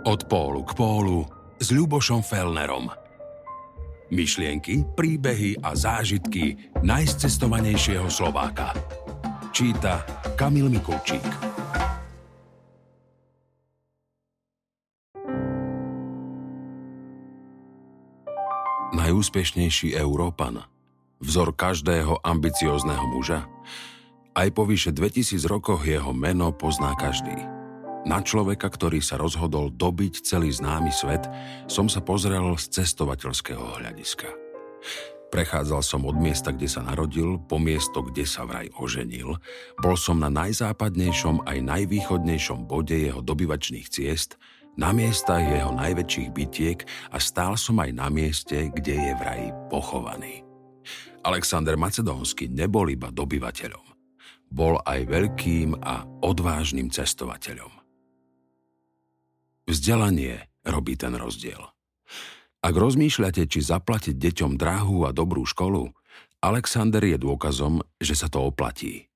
Od pólu k pólu s Ľubošom Felnerom. Myšlienky, príbehy a zážitky najcestovanejšieho Slováka. Číta Kamil Mikulčík. Najúspešnejší Európan. Vzor každého ambiciózneho muža. Aj po vyše 2000 rokoch jeho meno pozná každý. Na človeka, ktorý sa rozhodol dobiť celý známy svet, som sa pozrel z cestovateľského hľadiska. Prechádzal som od miesta, kde sa narodil, po miesto, kde sa vraj oženil. Bol som na najzápadnejšom aj najvýchodnejšom bode jeho dobyvačných ciest, na miestach jeho najväčších bytiek a stál som aj na mieste, kde je vraj pochovaný. Alexander Macedónsky nebol iba dobyvateľom. Bol aj veľkým a odvážnym cestovateľom. Vzdelanie robí ten rozdiel. Ak rozmýšľate, či zaplatiť deťom drahú a dobrú školu, Alexander je dôkazom, že sa to oplatí.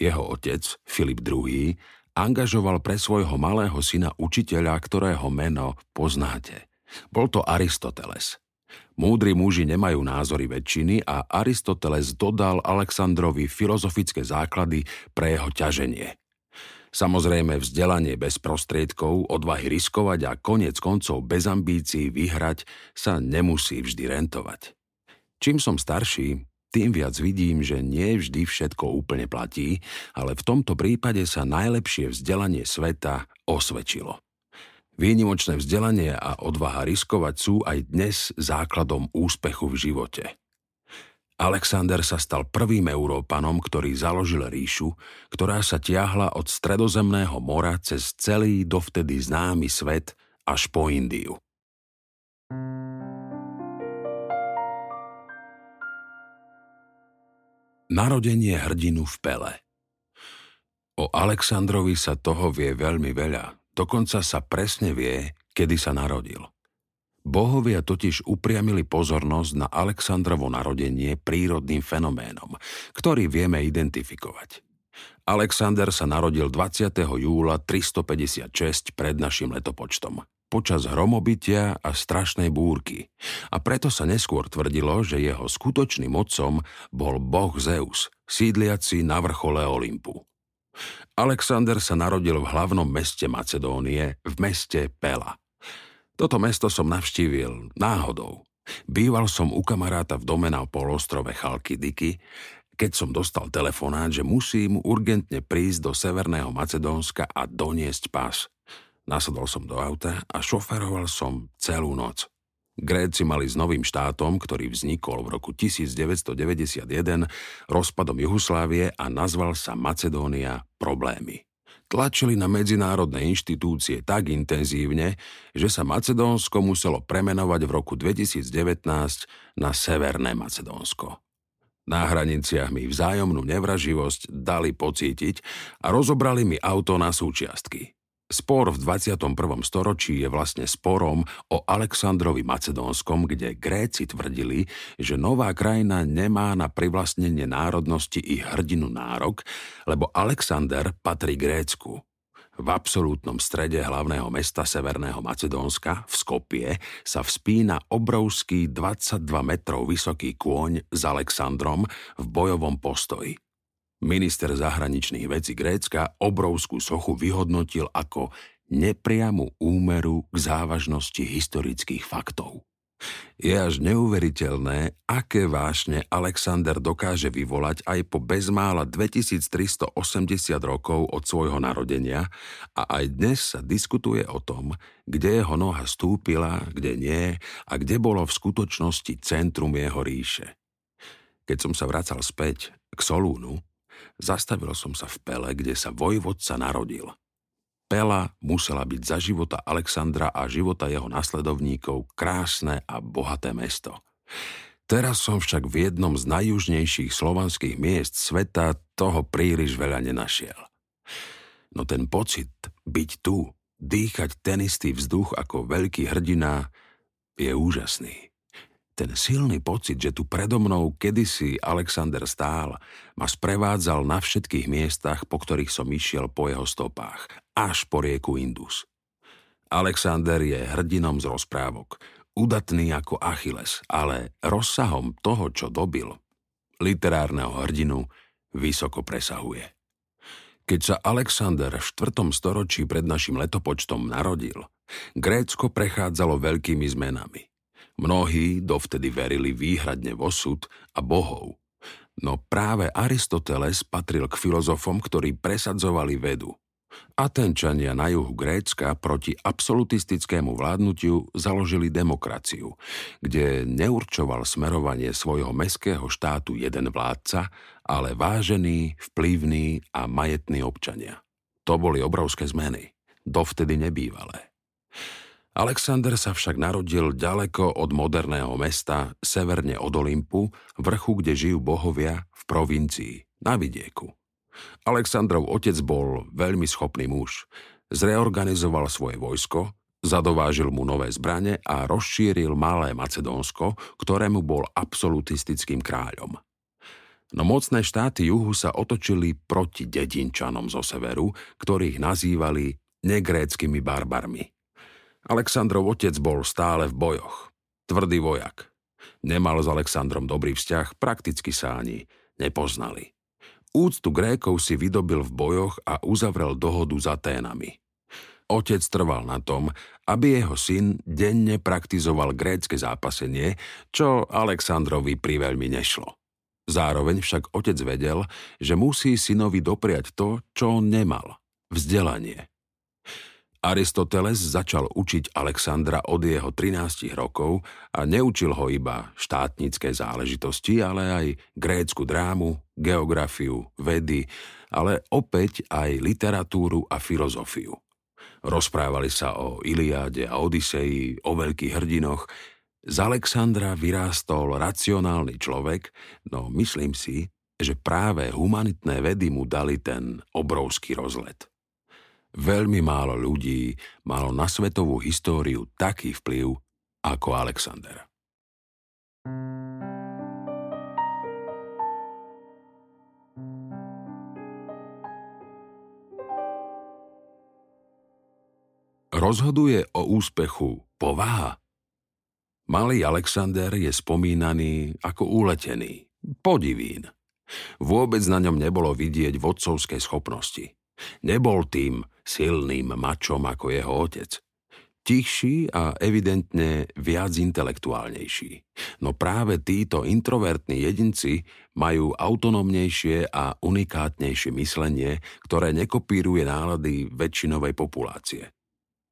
Jeho otec, Filip II, angažoval pre svojho malého syna učiteľa, ktorého meno poznáte. Bol to Aristoteles. Múdri muži nemajú názory väčšiny a Aristoteles dodal Alexandrovi filozofické základy pre jeho ťaženie. Samozrejme vzdelanie bez prostriedkov, odvahy riskovať a konec koncov bez ambícií vyhrať sa nemusí vždy rentovať. Čím som starší, tým viac vidím, že nie vždy všetko úplne platí, ale v tomto prípade sa najlepšie vzdelanie sveta osvedčilo. Výnimočné vzdelanie a odvaha riskovať sú aj dnes základom úspechu v živote. Alexander sa stal prvým Európanom, ktorý založil ríšu, ktorá sa tiahla od stredozemného mora cez celý dovtedy známy svet až po Indiu. Narodenie hrdinu v Pele. O Alexandrovi sa toho vie veľmi veľa, dokonca sa presne vie, kedy sa narodil – Bohovia totiž upriamili pozornosť na Alexandrovo narodenie prírodným fenoménom, ktorý vieme identifikovať. Alexander sa narodil 20. júla 356 pred našim letopočtom počas hromobytia a strašnej búrky a preto sa neskôr tvrdilo, že jeho skutočným otcom bol boh Zeus, sídliaci na vrchole Olympu. Alexander sa narodil v hlavnom meste Macedónie, v meste Pela – toto mesto som navštívil náhodou. Býval som u kamaráta v dome na polostrove Chalkidiky, keď som dostal telefonát, že musím urgentne prísť do Severného Macedónska a doniesť pás. Nasadol som do auta a šoferoval som celú noc. Gréci mali s novým štátom, ktorý vznikol v roku 1991 rozpadom Jugoslávie a nazval sa Macedónia problémy tlačili na medzinárodné inštitúcie tak intenzívne, že sa Macedónsko muselo premenovať v roku 2019 na Severné Macedónsko. Na hraniciach mi vzájomnú nevraživosť dali pocítiť a rozobrali mi auto na súčiastky. Spor v 21. storočí je vlastne sporom o Aleksandrovi Macedónskom, kde Gréci tvrdili, že nová krajina nemá na privlastnenie národnosti ich hrdinu nárok, lebo Alexander patrí Grécku. V absolútnom strede hlavného mesta Severného Macedónska, v Skopie, sa vzpína obrovský 22 metrov vysoký kôň s Alexandrom v bojovom postoji. Minister zahraničných vecí Grécka obrovskú sochu vyhodnotil ako nepriamu úmeru k závažnosti historických faktov. Je až neuveriteľné, aké vášne Alexander dokáže vyvolať aj po bezmála 2380 rokov od svojho narodenia a aj dnes sa diskutuje o tom, kde jeho noha stúpila, kde nie a kde bolo v skutočnosti centrum jeho ríše. Keď som sa vracal späť k Solúnu, Zastavil som sa v Pele, kde sa vojvodca narodil. Pela musela byť za života Alexandra a života jeho nasledovníkov krásne a bohaté mesto. Teraz som však v jednom z najjužnejších slovanských miest sveta toho príliš veľa nenašiel. No ten pocit byť tu, dýchať ten istý vzduch ako veľký hrdina je úžasný. Ten silný pocit, že tu predo mnou kedysi Alexander stál, ma sprevádzal na všetkých miestach, po ktorých som išiel po jeho stopách, až po rieku Indus. Alexander je hrdinom z rozprávok, udatný ako Achilles, ale rozsahom toho, čo dobil, literárneho hrdinu vysoko presahuje. Keď sa Alexander v 4. storočí pred našim letopočtom narodil, Grécko prechádzalo veľkými zmenami. Mnohí dovtedy verili výhradne v osud a bohov, no práve Aristoteles patril k filozofom, ktorí presadzovali vedu – Atenčania na juhu Grécka proti absolutistickému vládnutiu založili demokraciu, kde neurčoval smerovanie svojho meského štátu jeden vládca, ale vážený, vplyvný a majetný občania. To boli obrovské zmeny, dovtedy nebývalé. Alexander sa však narodil ďaleko od moderného mesta, severne od Olympu, vrchu, kde žijú bohovia, v provincii, na vidieku. Aleksandrov otec bol veľmi schopný muž. Zreorganizoval svoje vojsko, zadovážil mu nové zbrane a rozšíril Malé Macedónsko, ktorému bol absolutistickým kráľom. No mocné štáty juhu sa otočili proti dedinčanom zo severu, ktorých nazývali negréckými barbarmi. Aleksandrov otec bol stále v bojoch. Tvrdý vojak. Nemal s Aleksandrom dobrý vzťah, prakticky sa ani nepoznali. Úctu Grékov si vydobil v bojoch a uzavrel dohodu s Aténami. Otec trval na tom, aby jeho syn denne praktizoval grécke zápasenie, čo Aleksandrovi priveľmi nešlo. Zároveň však otec vedel, že musí synovi dopriať to, čo on nemal – vzdelanie. Aristoteles začal učiť Alexandra od jeho 13 rokov a neučil ho iba štátnické záležitosti, ale aj grécku drámu, geografiu, vedy, ale opäť aj literatúru a filozofiu. Rozprávali sa o Iliáde a Odiseji, o veľkých hrdinoch. Z Alexandra vyrástol racionálny človek, no myslím si, že práve humanitné vedy mu dali ten obrovský rozlet. Veľmi málo ľudí malo na svetovú históriu taký vplyv ako Alexander. Rozhoduje o úspechu povaha. Malý Alexander je spomínaný ako uletený, podivín. Vôbec na ňom nebolo vidieť vodcovské schopnosti. Nebol tým silným mačom ako jeho otec. Tichší a evidentne viac intelektuálnejší. No práve títo introvertní jedinci majú autonomnejšie a unikátnejšie myslenie, ktoré nekopíruje nálady väčšinovej populácie.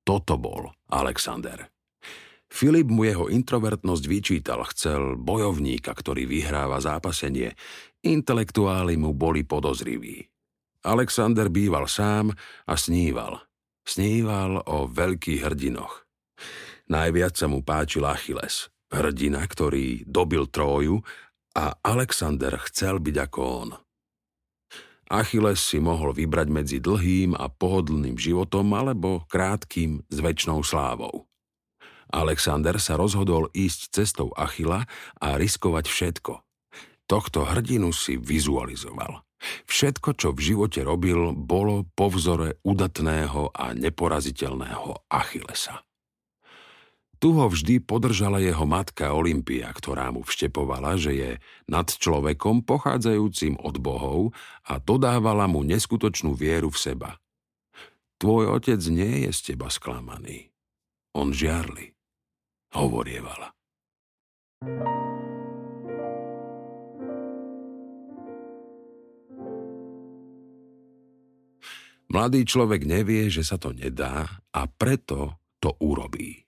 Toto bol Alexander. Filip mu jeho introvertnosť vyčítal, chcel bojovníka, ktorý vyhráva zápasenie. Intelektuáli mu boli podozriví. Alexander býval sám a sníval. Sníval o veľkých hrdinoch. Najviac sa mu páčil Achilles, hrdina, ktorý dobil Tróju a Alexander chcel byť ako on. Achilles si mohol vybrať medzi dlhým a pohodlným životom alebo krátkým s väčšnou slávou. Alexander sa rozhodol ísť cestou Achila a riskovať všetko. Tohto hrdinu si vizualizoval. Všetko, čo v živote robil, bolo po vzore udatného a neporaziteľného Achillesa. Tu ho vždy podržala jeho matka Olympia, ktorá mu vštepovala, že je nad človekom pochádzajúcim od bohov a dodávala mu neskutočnú vieru v seba. Tvoj otec nie je z teba sklamaný. On žiarli, hovorievala. thank you Mladý človek nevie, že sa to nedá a preto to urobí.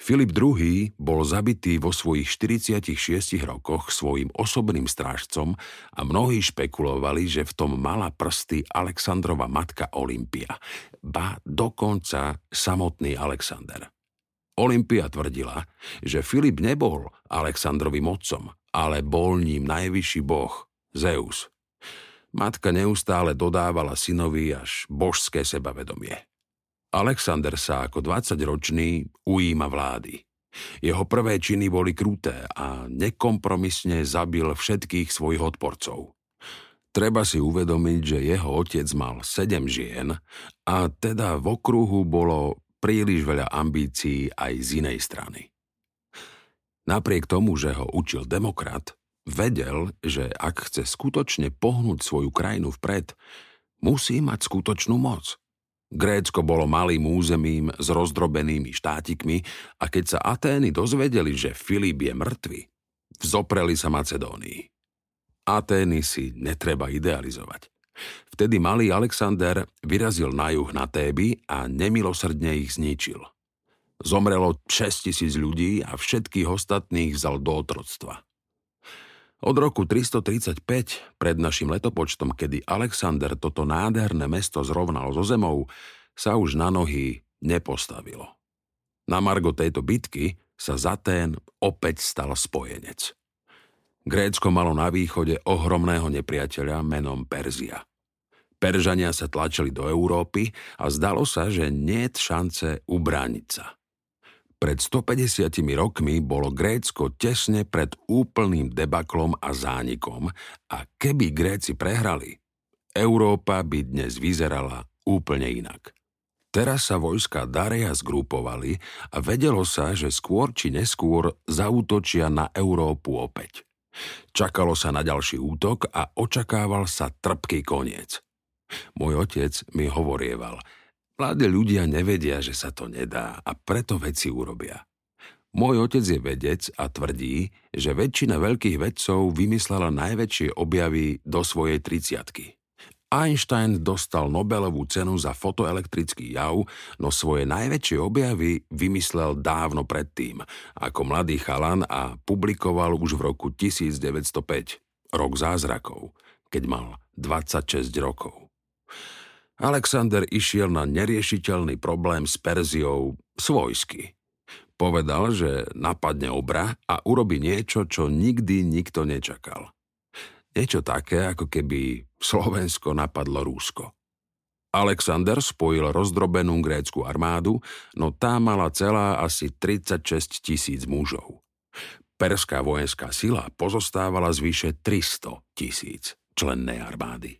Filip II bol zabitý vo svojich 46 rokoch svojim osobným strážcom a mnohí špekulovali, že v tom mala prsty Alexandrova matka Olympia, ba dokonca samotný Alexander. Olympia tvrdila, že Filip nebol Alexandrovým otcom, ale bol ním najvyšší boh, Zeus. Matka neustále dodávala synovi až božské sebavedomie. Alexander sa ako 20-ročný ujíma vlády. Jeho prvé činy boli kruté a nekompromisne zabil všetkých svojich odporcov. Treba si uvedomiť, že jeho otec mal sedem žien a teda v okruhu bolo príliš veľa ambícií aj z inej strany. Napriek tomu, že ho učil demokrat, vedel, že ak chce skutočne pohnúť svoju krajinu vpred, musí mať skutočnú moc. Grécko bolo malým územím s rozdrobenými štátikmi a keď sa Atény dozvedeli, že Filip je mŕtvy, vzopreli sa Macedónii. Atény si netreba idealizovať. Vtedy malý Alexander vyrazil na juh na Téby a nemilosrdne ich zničil. Zomrelo 6 tisíc ľudí a všetkých ostatných vzal do otroctva. Od roku 335 pred našim letopočtom, kedy Alexander toto nádherné mesto zrovnal so zemou, sa už na nohy nepostavilo. Na margo tejto bitky sa Zatén opäť stal spojenec. Grécko malo na východe ohromného nepriateľa menom Perzia. Peržania sa tlačili do Európy a zdalo sa, že nie je šance ubrániť sa. Pred 150 rokmi bolo Grécko tesne pred úplným debaklom a zánikom a keby Gréci prehrali, Európa by dnes vyzerala úplne inak. Teraz sa vojska Dareja zgrupovali a vedelo sa, že skôr či neskôr zautočia na Európu opäť. Čakalo sa na ďalší útok a očakával sa trpký koniec. Môj otec mi hovorieval – Mladí ľudia nevedia, že sa to nedá a preto veci urobia. Môj otec je vedec a tvrdí, že väčšina veľkých vedcov vymyslela najväčšie objavy do svojej triciatky. Einstein dostal Nobelovú cenu za fotoelektrický jav, no svoje najväčšie objavy vymyslel dávno predtým, ako mladý chalan a publikoval už v roku 1905, rok zázrakov, keď mal 26 rokov. Alexander išiel na neriešiteľný problém s Perziou svojsky. Povedal, že napadne obra a urobi niečo, čo nikdy nikto nečakal. Niečo také, ako keby Slovensko napadlo Rúsko. Alexander spojil rozdrobenú grécku armádu, no tá mala celá asi 36 tisíc mužov. Perská vojenská sila pozostávala z vyše 300 tisíc člennej armády.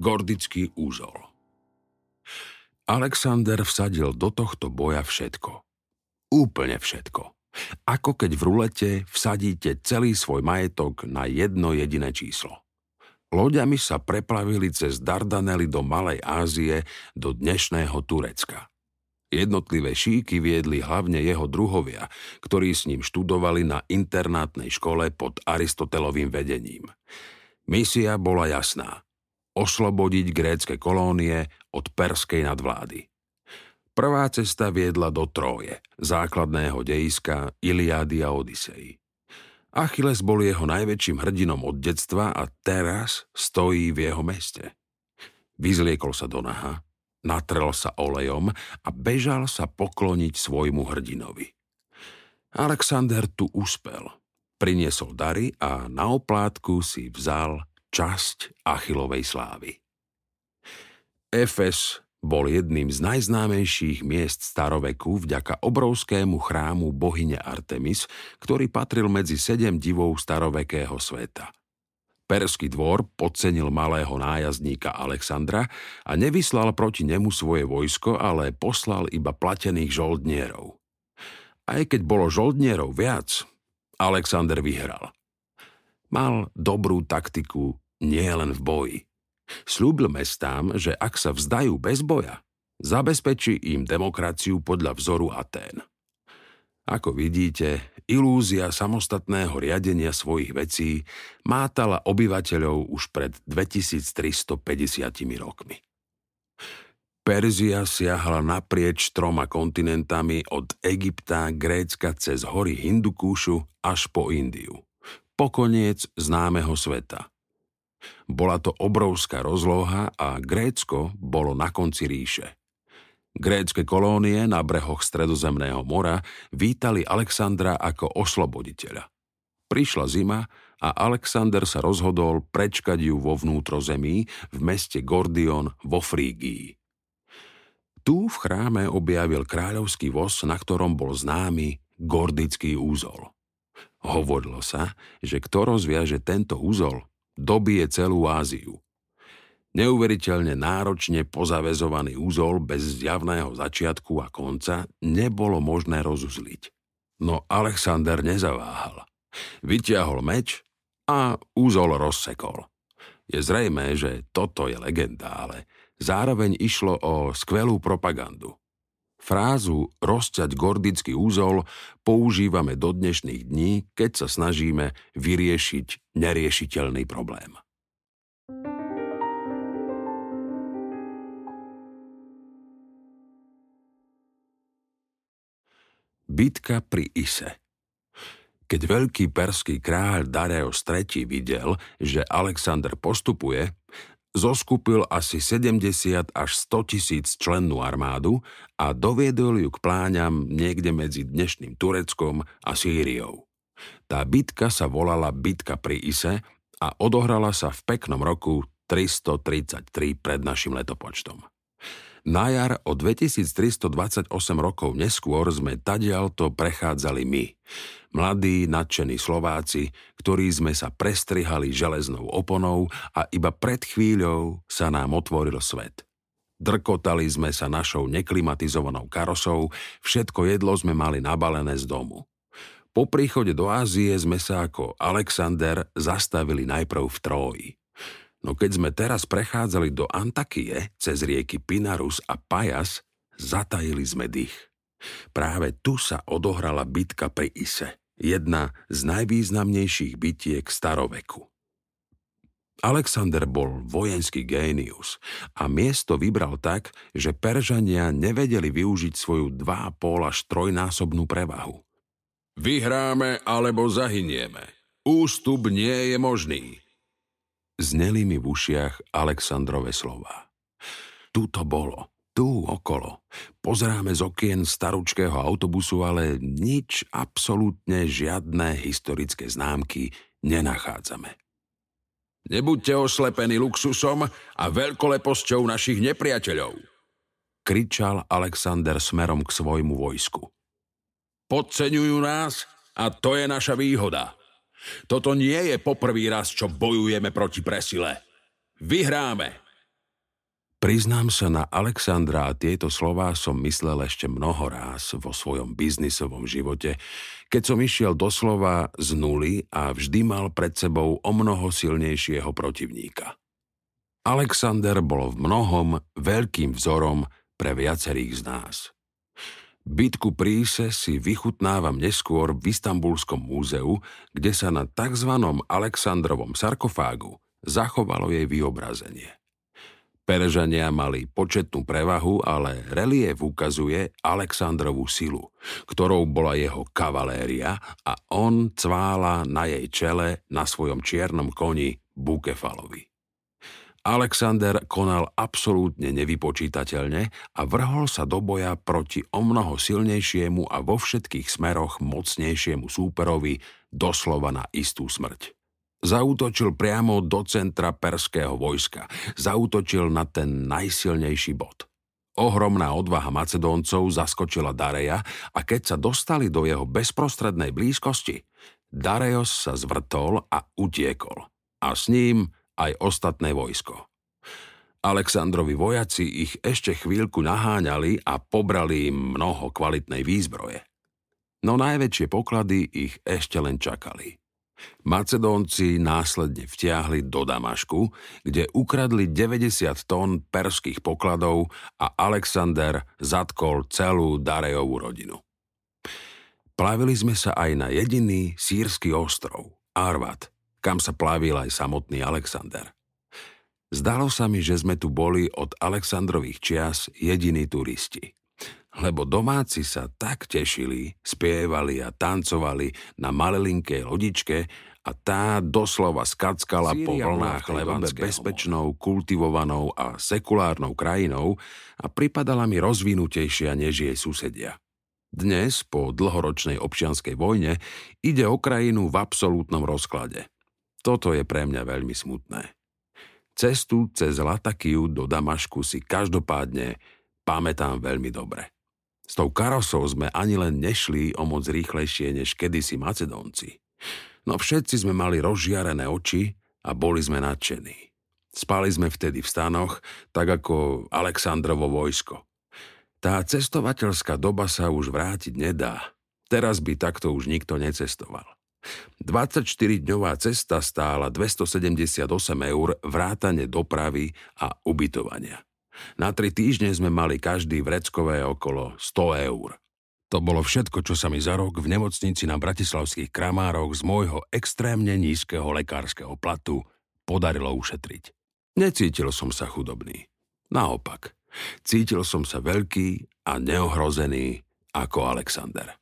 Gordický úzol. Alexander vsadil do tohto boja všetko. Úplne všetko. Ako keď v rulete vsadíte celý svoj majetok na jedno jediné číslo. Loďami sa preplavili cez Dardanely do Malej Ázie do dnešného Turecka. Jednotlivé šíky viedli hlavne jeho druhovia, ktorí s ním študovali na internátnej škole pod Aristotelovým vedením. Misia bola jasná oslobodiť grécke kolónie od perskej nadvlády. Prvá cesta viedla do Tróje, základného dejiska Iliády a Odisei. Achilles bol jeho najväčším hrdinom od detstva a teraz stojí v jeho meste. Vyzliekol sa do naha, natrel sa olejom a bežal sa pokloniť svojmu hrdinovi. Alexander tu uspel. Priniesol dary a na oplátku si vzal časť Achillovej slávy. Efes bol jedným z najznámejších miest staroveku vďaka obrovskému chrámu bohyne Artemis, ktorý patril medzi sedem divov starovekého sveta. Perský dvor podcenil malého nájazdníka Alexandra a nevyslal proti nemu svoje vojsko, ale poslal iba platených žoldnierov. Aj keď bolo žoldnierov viac, Alexander vyhral – Mal dobrú taktiku nie len v boji. Sľúbil mestám, že ak sa vzdajú bez boja, zabezpečí im demokraciu podľa vzoru Atén. Ako vidíte, ilúzia samostatného riadenia svojich vecí mátala obyvateľov už pred 2350 rokmi. Perzia siahla naprieč troma kontinentami od Egypta, Grécka cez hory Hindukúšu až po Indiu po koniec známeho sveta. Bola to obrovská rozloha a Grécko bolo na konci ríše. Grécké kolónie na brehoch Stredozemného mora vítali Alexandra ako osloboditeľa. Prišla zima a Alexander sa rozhodol prečkať ju vo vnútrozemí v meste Gordion vo Frígii. Tu v chráme objavil kráľovský voz, na ktorom bol známy Gordický úzol. Hovorilo sa, že kto rozviaže tento úzol, dobije celú Áziu. Neuveriteľne náročne pozavezovaný úzol bez zjavného začiatku a konca nebolo možné rozuzliť. No Alexander nezaváhal. Vytiahol meč a úzol rozsekol. Je zrejmé, že toto je legenda, ale zároveň išlo o skvelú propagandu. Frázu rozťať gordický úzol používame do dnešných dní, keď sa snažíme vyriešiť neriešiteľný problém. Bitka pri Ise Keď veľký perský kráľ Dareos III videl, že Alexander postupuje, zoskupil asi 70 až 100 tisíc člennú armádu a doviedol ju k pláňam niekde medzi dnešným Tureckom a Sýriou. Tá bitka sa volala Bitka pri Ise a odohrala sa v peknom roku 333 pred našim letopočtom. Na jar o 2328 rokov neskôr sme tadialto prechádzali my, mladí nadšení Slováci, ktorí sme sa prestrihali železnou oponou a iba pred chvíľou sa nám otvoril svet. Drkotali sme sa našou neklimatizovanou karosou, všetko jedlo sme mali nabalené z domu. Po príchode do Ázie sme sa ako Alexander zastavili najprv v Tróji. No keď sme teraz prechádzali do Antakie cez rieky Pinarus a Pajas, zatajili sme dých. Práve tu sa odohrala bitka pri Ise, jedna z najvýznamnejších bitiek staroveku. Alexander bol vojenský génius a miesto vybral tak, že Peržania nevedeli využiť svoju 2,5 až trojnásobnú prevahu. Vyhráme alebo zahynieme. Ústup nie je možný, zneli mi v ušiach Alexandrove slova. Tu to bolo, tu okolo. Pozeráme z okien staručkého autobusu, ale nič, absolútne žiadne historické známky nenachádzame. Nebuďte oslepení luxusom a veľkoleposťou našich nepriateľov, kričal Alexander smerom k svojmu vojsku. Podceňujú nás a to je naša výhoda. Toto nie je poprvý raz, čo bojujeme proti presile. Vyhráme! Priznám sa na Alexandra a tieto slová som myslel ešte mnoho ráz vo svojom biznisovom živote, keď som išiel doslova z nuly a vždy mal pred sebou o mnoho silnejšieho protivníka. Alexander bol v mnohom veľkým vzorom pre viacerých z nás. Bitku príse si vychutnávam neskôr v Istanbulskom múzeu, kde sa na tzv. Alexandrovom sarkofágu zachovalo jej vyobrazenie. Peržania mali početnú prevahu, ale relief ukazuje Alexandrovú silu, ktorou bola jeho kavaléria a on cvála na jej čele na svojom čiernom koni Bukefalovi. Alexander konal absolútne nevypočítateľne a vrhol sa do boja proti o mnoho silnejšiemu a vo všetkých smeroch mocnejšiemu súperovi doslova na istú smrť. Zautočil priamo do centra perského vojska. Zautočil na ten najsilnejší bod. Ohromná odvaha Macedóncov zaskočila Dareja a keď sa dostali do jeho bezprostrednej blízkosti, Darejos sa zvrtol a utiekol. A s ním aj ostatné vojsko. Alexandrovi vojaci ich ešte chvíľku naháňali a pobrali im mnoho kvalitnej výzbroje. No najväčšie poklady ich ešte len čakali. Macedónci následne vtiahli do Damašku, kde ukradli 90 tón perských pokladov a Alexander zatkol celú Darejovú rodinu. Plavili sme sa aj na jediný sírsky ostrov, Arvat, kam sa plavil aj samotný Alexander. Zdalo sa mi, že sme tu boli od Alexandrových čias jediní turisti. Lebo domáci sa tak tešili, spievali a tancovali na malelinkej lodičke a tá doslova skackala Sýria po vlnách Levant bezpečnou, kultivovanou a sekulárnou krajinou a pripadala mi rozvinutejšia než jej susedia. Dnes, po dlhoročnej občianskej vojne, ide o krajinu v absolútnom rozklade. Toto je pre mňa veľmi smutné. Cestu cez Latakiu do Damašku si každopádne pamätám veľmi dobre. S tou karosou sme ani len nešli o moc rýchlejšie než kedysi Macedónci. No všetci sme mali rozžiarené oči a boli sme nadšení. Spali sme vtedy v stanoch, tak ako Aleksandrovo vojsko. Tá cestovateľská doba sa už vrátiť nedá. Teraz by takto už nikto necestoval. 24-dňová cesta stála 278 eur vrátane dopravy a ubytovania. Na tri týždne sme mali každý vreckové okolo 100 eur. To bolo všetko, čo sa mi za rok v nemocnici na bratislavských kramároch z môjho extrémne nízkeho lekárskeho platu podarilo ušetriť. Necítil som sa chudobný. Naopak, cítil som sa veľký a neohrozený ako Alexander.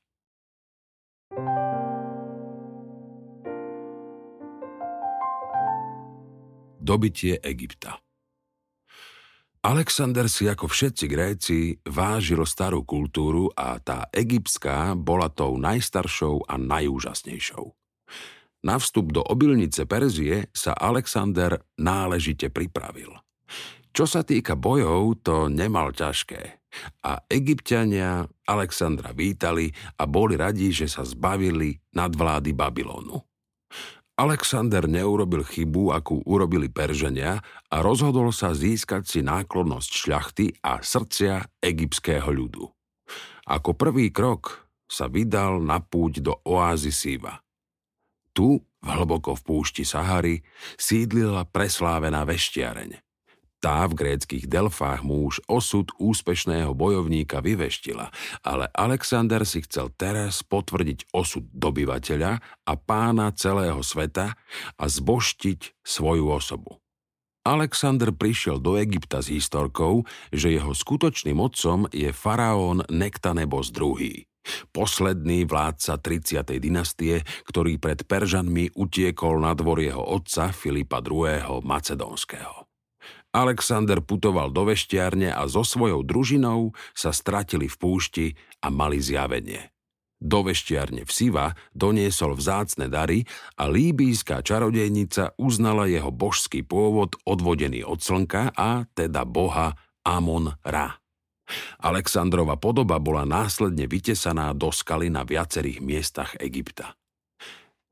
Dobitie Egypta Alexander si ako všetci Gréci vážil starú kultúru a tá egyptská bola tou najstaršou a najúžasnejšou. Na vstup do obilnice Perzie sa Alexander náležite pripravil. Čo sa týka bojov, to nemal ťažké. A egyptiania Alexandra vítali a boli radi, že sa zbavili nadvlády Babylonu. Alexander neurobil chybu, akú urobili Peržania a rozhodol sa získať si náklonnosť šľachty a srdcia egyptského ľudu. Ako prvý krok sa vydal na púť do oázy Siva – tu, hlboko v púšti Sahary, sídlila preslávená veštiareň. Tá v gréckých Delfách už osud úspešného bojovníka vyveštila, ale Alexander si chcel teraz potvrdiť osud dobyvateľa a pána celého sveta a zboštiť svoju osobu. Alexander prišiel do Egypta s historkou, že jeho skutočným otcom je faraón Nektanebos II. Posledný vládca 30. dynastie, ktorý pred Peržanmi utiekol na dvor jeho otca Filipa II. Macedónskeho. Alexander putoval do veštiarne a so svojou družinou sa stratili v púšti a mali zjavenie. Do veštiarne v Siva doniesol vzácne dary a líbíská čarodejnica uznala jeho božský pôvod odvodený od slnka a teda boha Amon Ra. Alexandrova podoba bola následne vytesaná do skaly na viacerých miestach Egypta.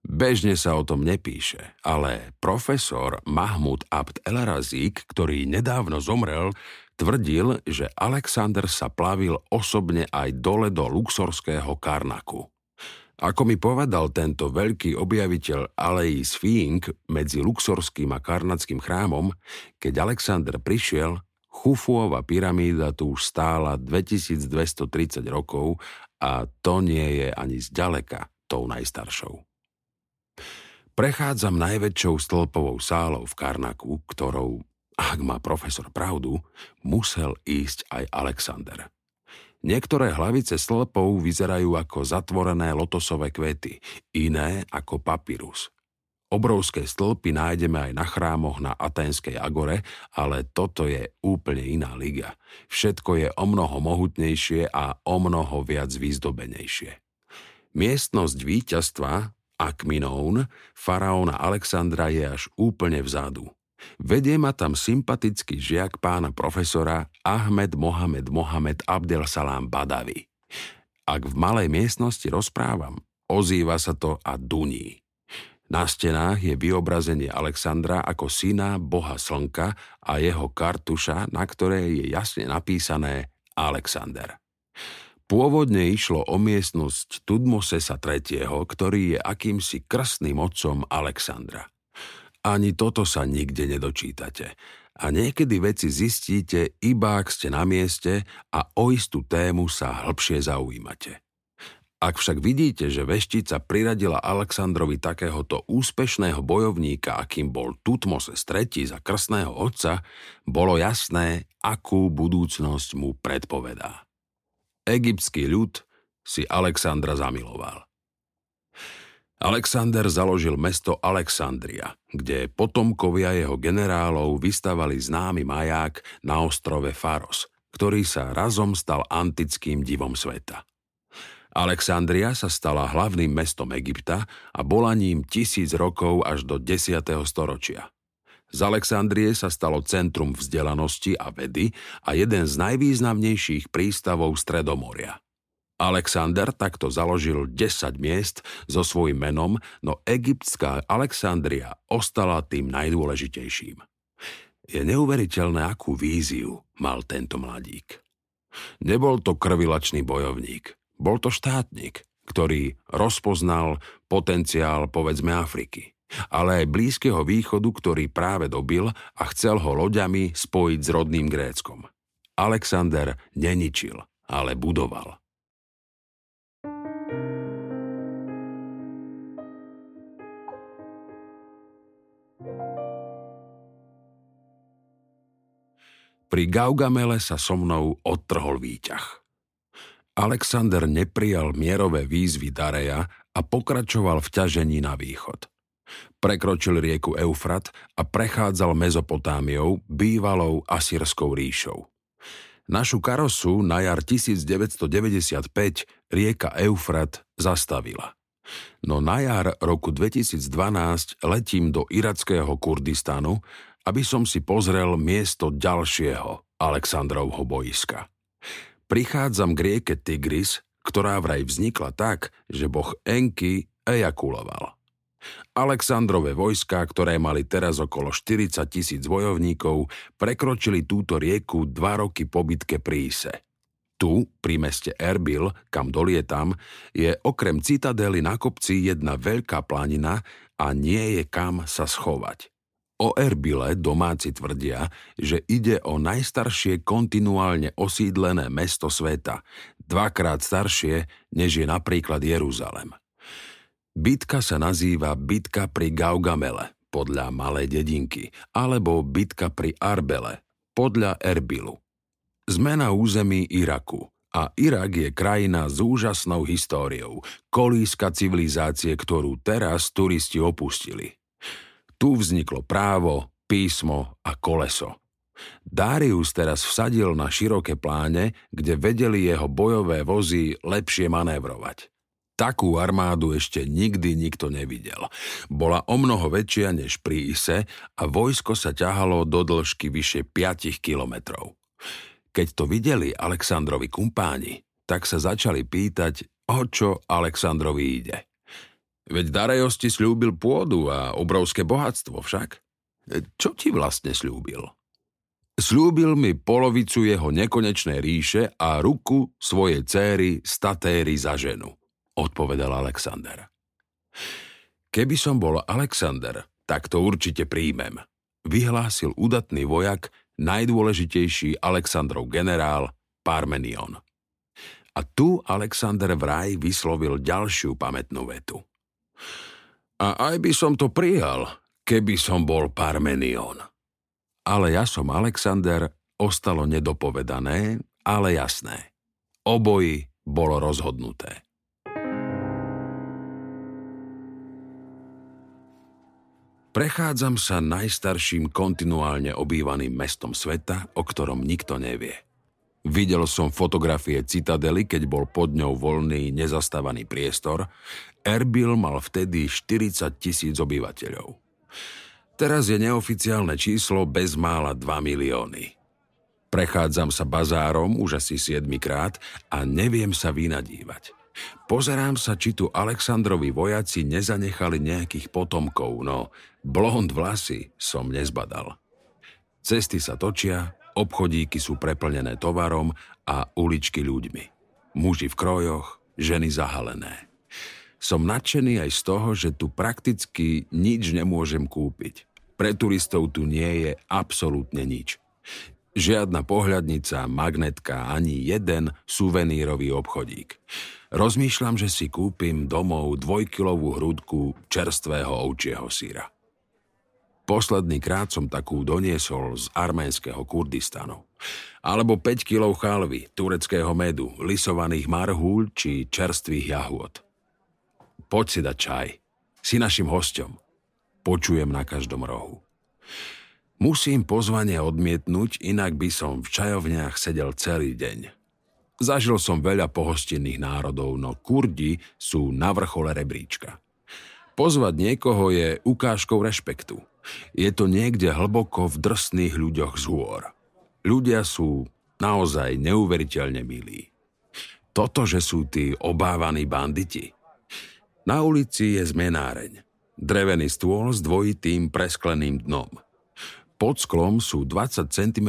Bežne sa o tom nepíše, ale profesor Mahmud Abd el-Razík, ktorý nedávno zomrel, tvrdil, že Alexander sa plavil osobne aj dole do luxorského Karnaku. Ako mi povedal tento veľký objaviteľ Aleis Fink medzi luxorským a karnackým chrámom, keď Alexander prišiel, Chufuova pyramída tu už stála 2230 rokov a to nie je ani zďaleka tou najstaršou. Prechádzam najväčšou stĺpovou sálou v Karnaku, ktorou, ak má profesor pravdu, musel ísť aj Alexander. Niektoré hlavice stĺpov vyzerajú ako zatvorené lotosové kvety, iné ako papyrus – Obrovské stĺpy nájdeme aj na chrámoch na Aténskej agore, ale toto je úplne iná liga. Všetko je o mnoho mohutnejšie a o mnoho viac vyzdobenejšie. Miestnosť víťazstva, Akminón, faraóna Alexandra je až úplne vzadu. Vedie ma tam sympatický žiak pána profesora Ahmed Mohamed Mohamed Abdel Salam Badavi. Ak v malej miestnosti rozprávam, ozýva sa to a duní. Na stenách je vyobrazenie Alexandra ako syna boha slnka a jeho kartuša, na ktorej je jasne napísané Alexander. Pôvodne išlo o miestnosť Tudmosesa III., ktorý je akýmsi krstným otcom Alexandra. Ani toto sa nikde nedočítate. A niekedy veci zistíte, iba ak ste na mieste a o istú tému sa hĺbšie zaujímate. Ak však vidíte, že veštica priradila Alexandrovi takéhoto úspešného bojovníka, akým bol Tutmoses III za krstného otca, bolo jasné, akú budúcnosť mu predpovedá. Egyptský ľud si Alexandra zamiloval. Alexander založil mesto Alexandria, kde potomkovia jeho generálov vystavali známy maják na ostrove Faros, ktorý sa razom stal antickým divom sveta. Alexandria sa stala hlavným mestom Egypta a bola ním tisíc rokov až do 10. storočia. Z Alexandrie sa stalo centrum vzdelanosti a vedy a jeden z najvýznamnejších prístavov Stredomoria. Alexander takto založil 10 miest so svojím menom, no egyptská Alexandria ostala tým najdôležitejším. Je neuveriteľné, akú víziu mal tento mladík. Nebol to krvilačný bojovník, bol to štátnik, ktorý rozpoznal potenciál povedzme Afriky, ale aj Blízkeho východu, ktorý práve dobil a chcel ho loďami spojiť s rodným Gréckom. Alexander neničil, ale budoval. Pri Gaugamele sa so mnou odtrhol výťah. Alexander neprijal mierové výzvy Dareja a pokračoval v ťažení na východ. Prekročil rieku Eufrat a prechádzal Mezopotámiou, bývalou Asýrskou ríšou. Našu karosu na jar 1995 rieka Eufrat zastavila. No na jar roku 2012 letím do irackého Kurdistanu aby som si pozrel miesto ďalšieho Aleksandrovho boiska. Prichádzam k rieke Tigris, ktorá vraj vznikla tak, že boh Enki ejakuloval. Aleksandrové vojska, ktoré mali teraz okolo 40 tisíc bojovníkov, prekročili túto rieku dva roky po bitke pri Ise. Tu, pri meste Erbil, kam dolietam, je okrem citadely na kopci jedna veľká planina a nie je kam sa schovať. O Erbile domáci tvrdia, že ide o najstaršie kontinuálne osídlené mesto sveta, dvakrát staršie, než je napríklad Jeruzalem. Bitka sa nazýva Bitka pri Gaugamele, podľa malej dedinky, alebo Bitka pri Arbele, podľa Erbilu. Sme území Iraku a Irak je krajina s úžasnou históriou, kolíska civilizácie, ktorú teraz turisti opustili. Tu vzniklo právo, písmo a koleso. Darius teraz vsadil na široké pláne, kde vedeli jeho bojové vozy lepšie manévrovať. Takú armádu ešte nikdy nikto nevidel. Bola o mnoho väčšia než pri Ise a vojsko sa ťahalo do dĺžky vyše 5 kilometrov. Keď to videli Aleksandrovi kumpáni, tak sa začali pýtať, o čo Aleksandrovi ide. Veď Darajos ti slúbil pôdu a obrovské bohatstvo však. Čo ti vlastne slúbil? Slúbil mi polovicu jeho nekonečnej ríše a ruku svojej céry statéry za ženu, odpovedal Alexander. Keby som bol Alexander, tak to určite príjmem, vyhlásil udatný vojak, najdôležitejší Alexandrov generál Parmenion. A tu Alexander vraj vyslovil ďalšiu pamätnú vetu. A aj by som to prijal, keby som bol Parmenion. Ale ja som Alexander, ostalo nedopovedané, ale jasné. Oboji bolo rozhodnuté. Prechádzam sa najstarším kontinuálne obývaným mestom sveta, o ktorom nikto nevie. Videl som fotografie citadely, keď bol pod ňou voľný, nezastávaný priestor. Erbil mal vtedy 40 tisíc obyvateľov. Teraz je neoficiálne číslo bezmála 2 milióny. Prechádzam sa bazárom už asi 7 krát a neviem sa vynadívať. Pozerám sa, či tu Aleksandrovi vojaci nezanechali nejakých potomkov, no blond vlasy som nezbadal. Cesty sa točia, Obchodíky sú preplnené tovarom a uličky ľuďmi. Muži v krojoch, ženy zahalené. Som nadšený aj z toho, že tu prakticky nič nemôžem kúpiť. Pre turistov tu nie je absolútne nič. Žiadna pohľadnica, magnetka, ani jeden suvenírový obchodík. Rozmýšľam, že si kúpim domov dvojkilovú hrudku čerstvého ovčieho síra. Posledný krát som takú doniesol z arménskeho Kurdistanu. Alebo 5 kg chalvy, tureckého medu, lisovaných marhúľ či čerstvých jahôd. Poď si dať čaj. Si našim hostom. Počujem na každom rohu. Musím pozvanie odmietnúť, inak by som v čajovniach sedel celý deň. Zažil som veľa pohostinných národov, no Kurdi sú na vrchole rebríčka. Pozvať niekoho je ukážkou rešpektu – je to niekde hlboko v drsných ľuďoch z. Ľudia sú naozaj neuveriteľne milí. toto, že sú tí obávaní banditi. Na ulici je zmenáreň. Drevený stôl s dvojitým preskleným dnom. Pod sklom sú 20 cm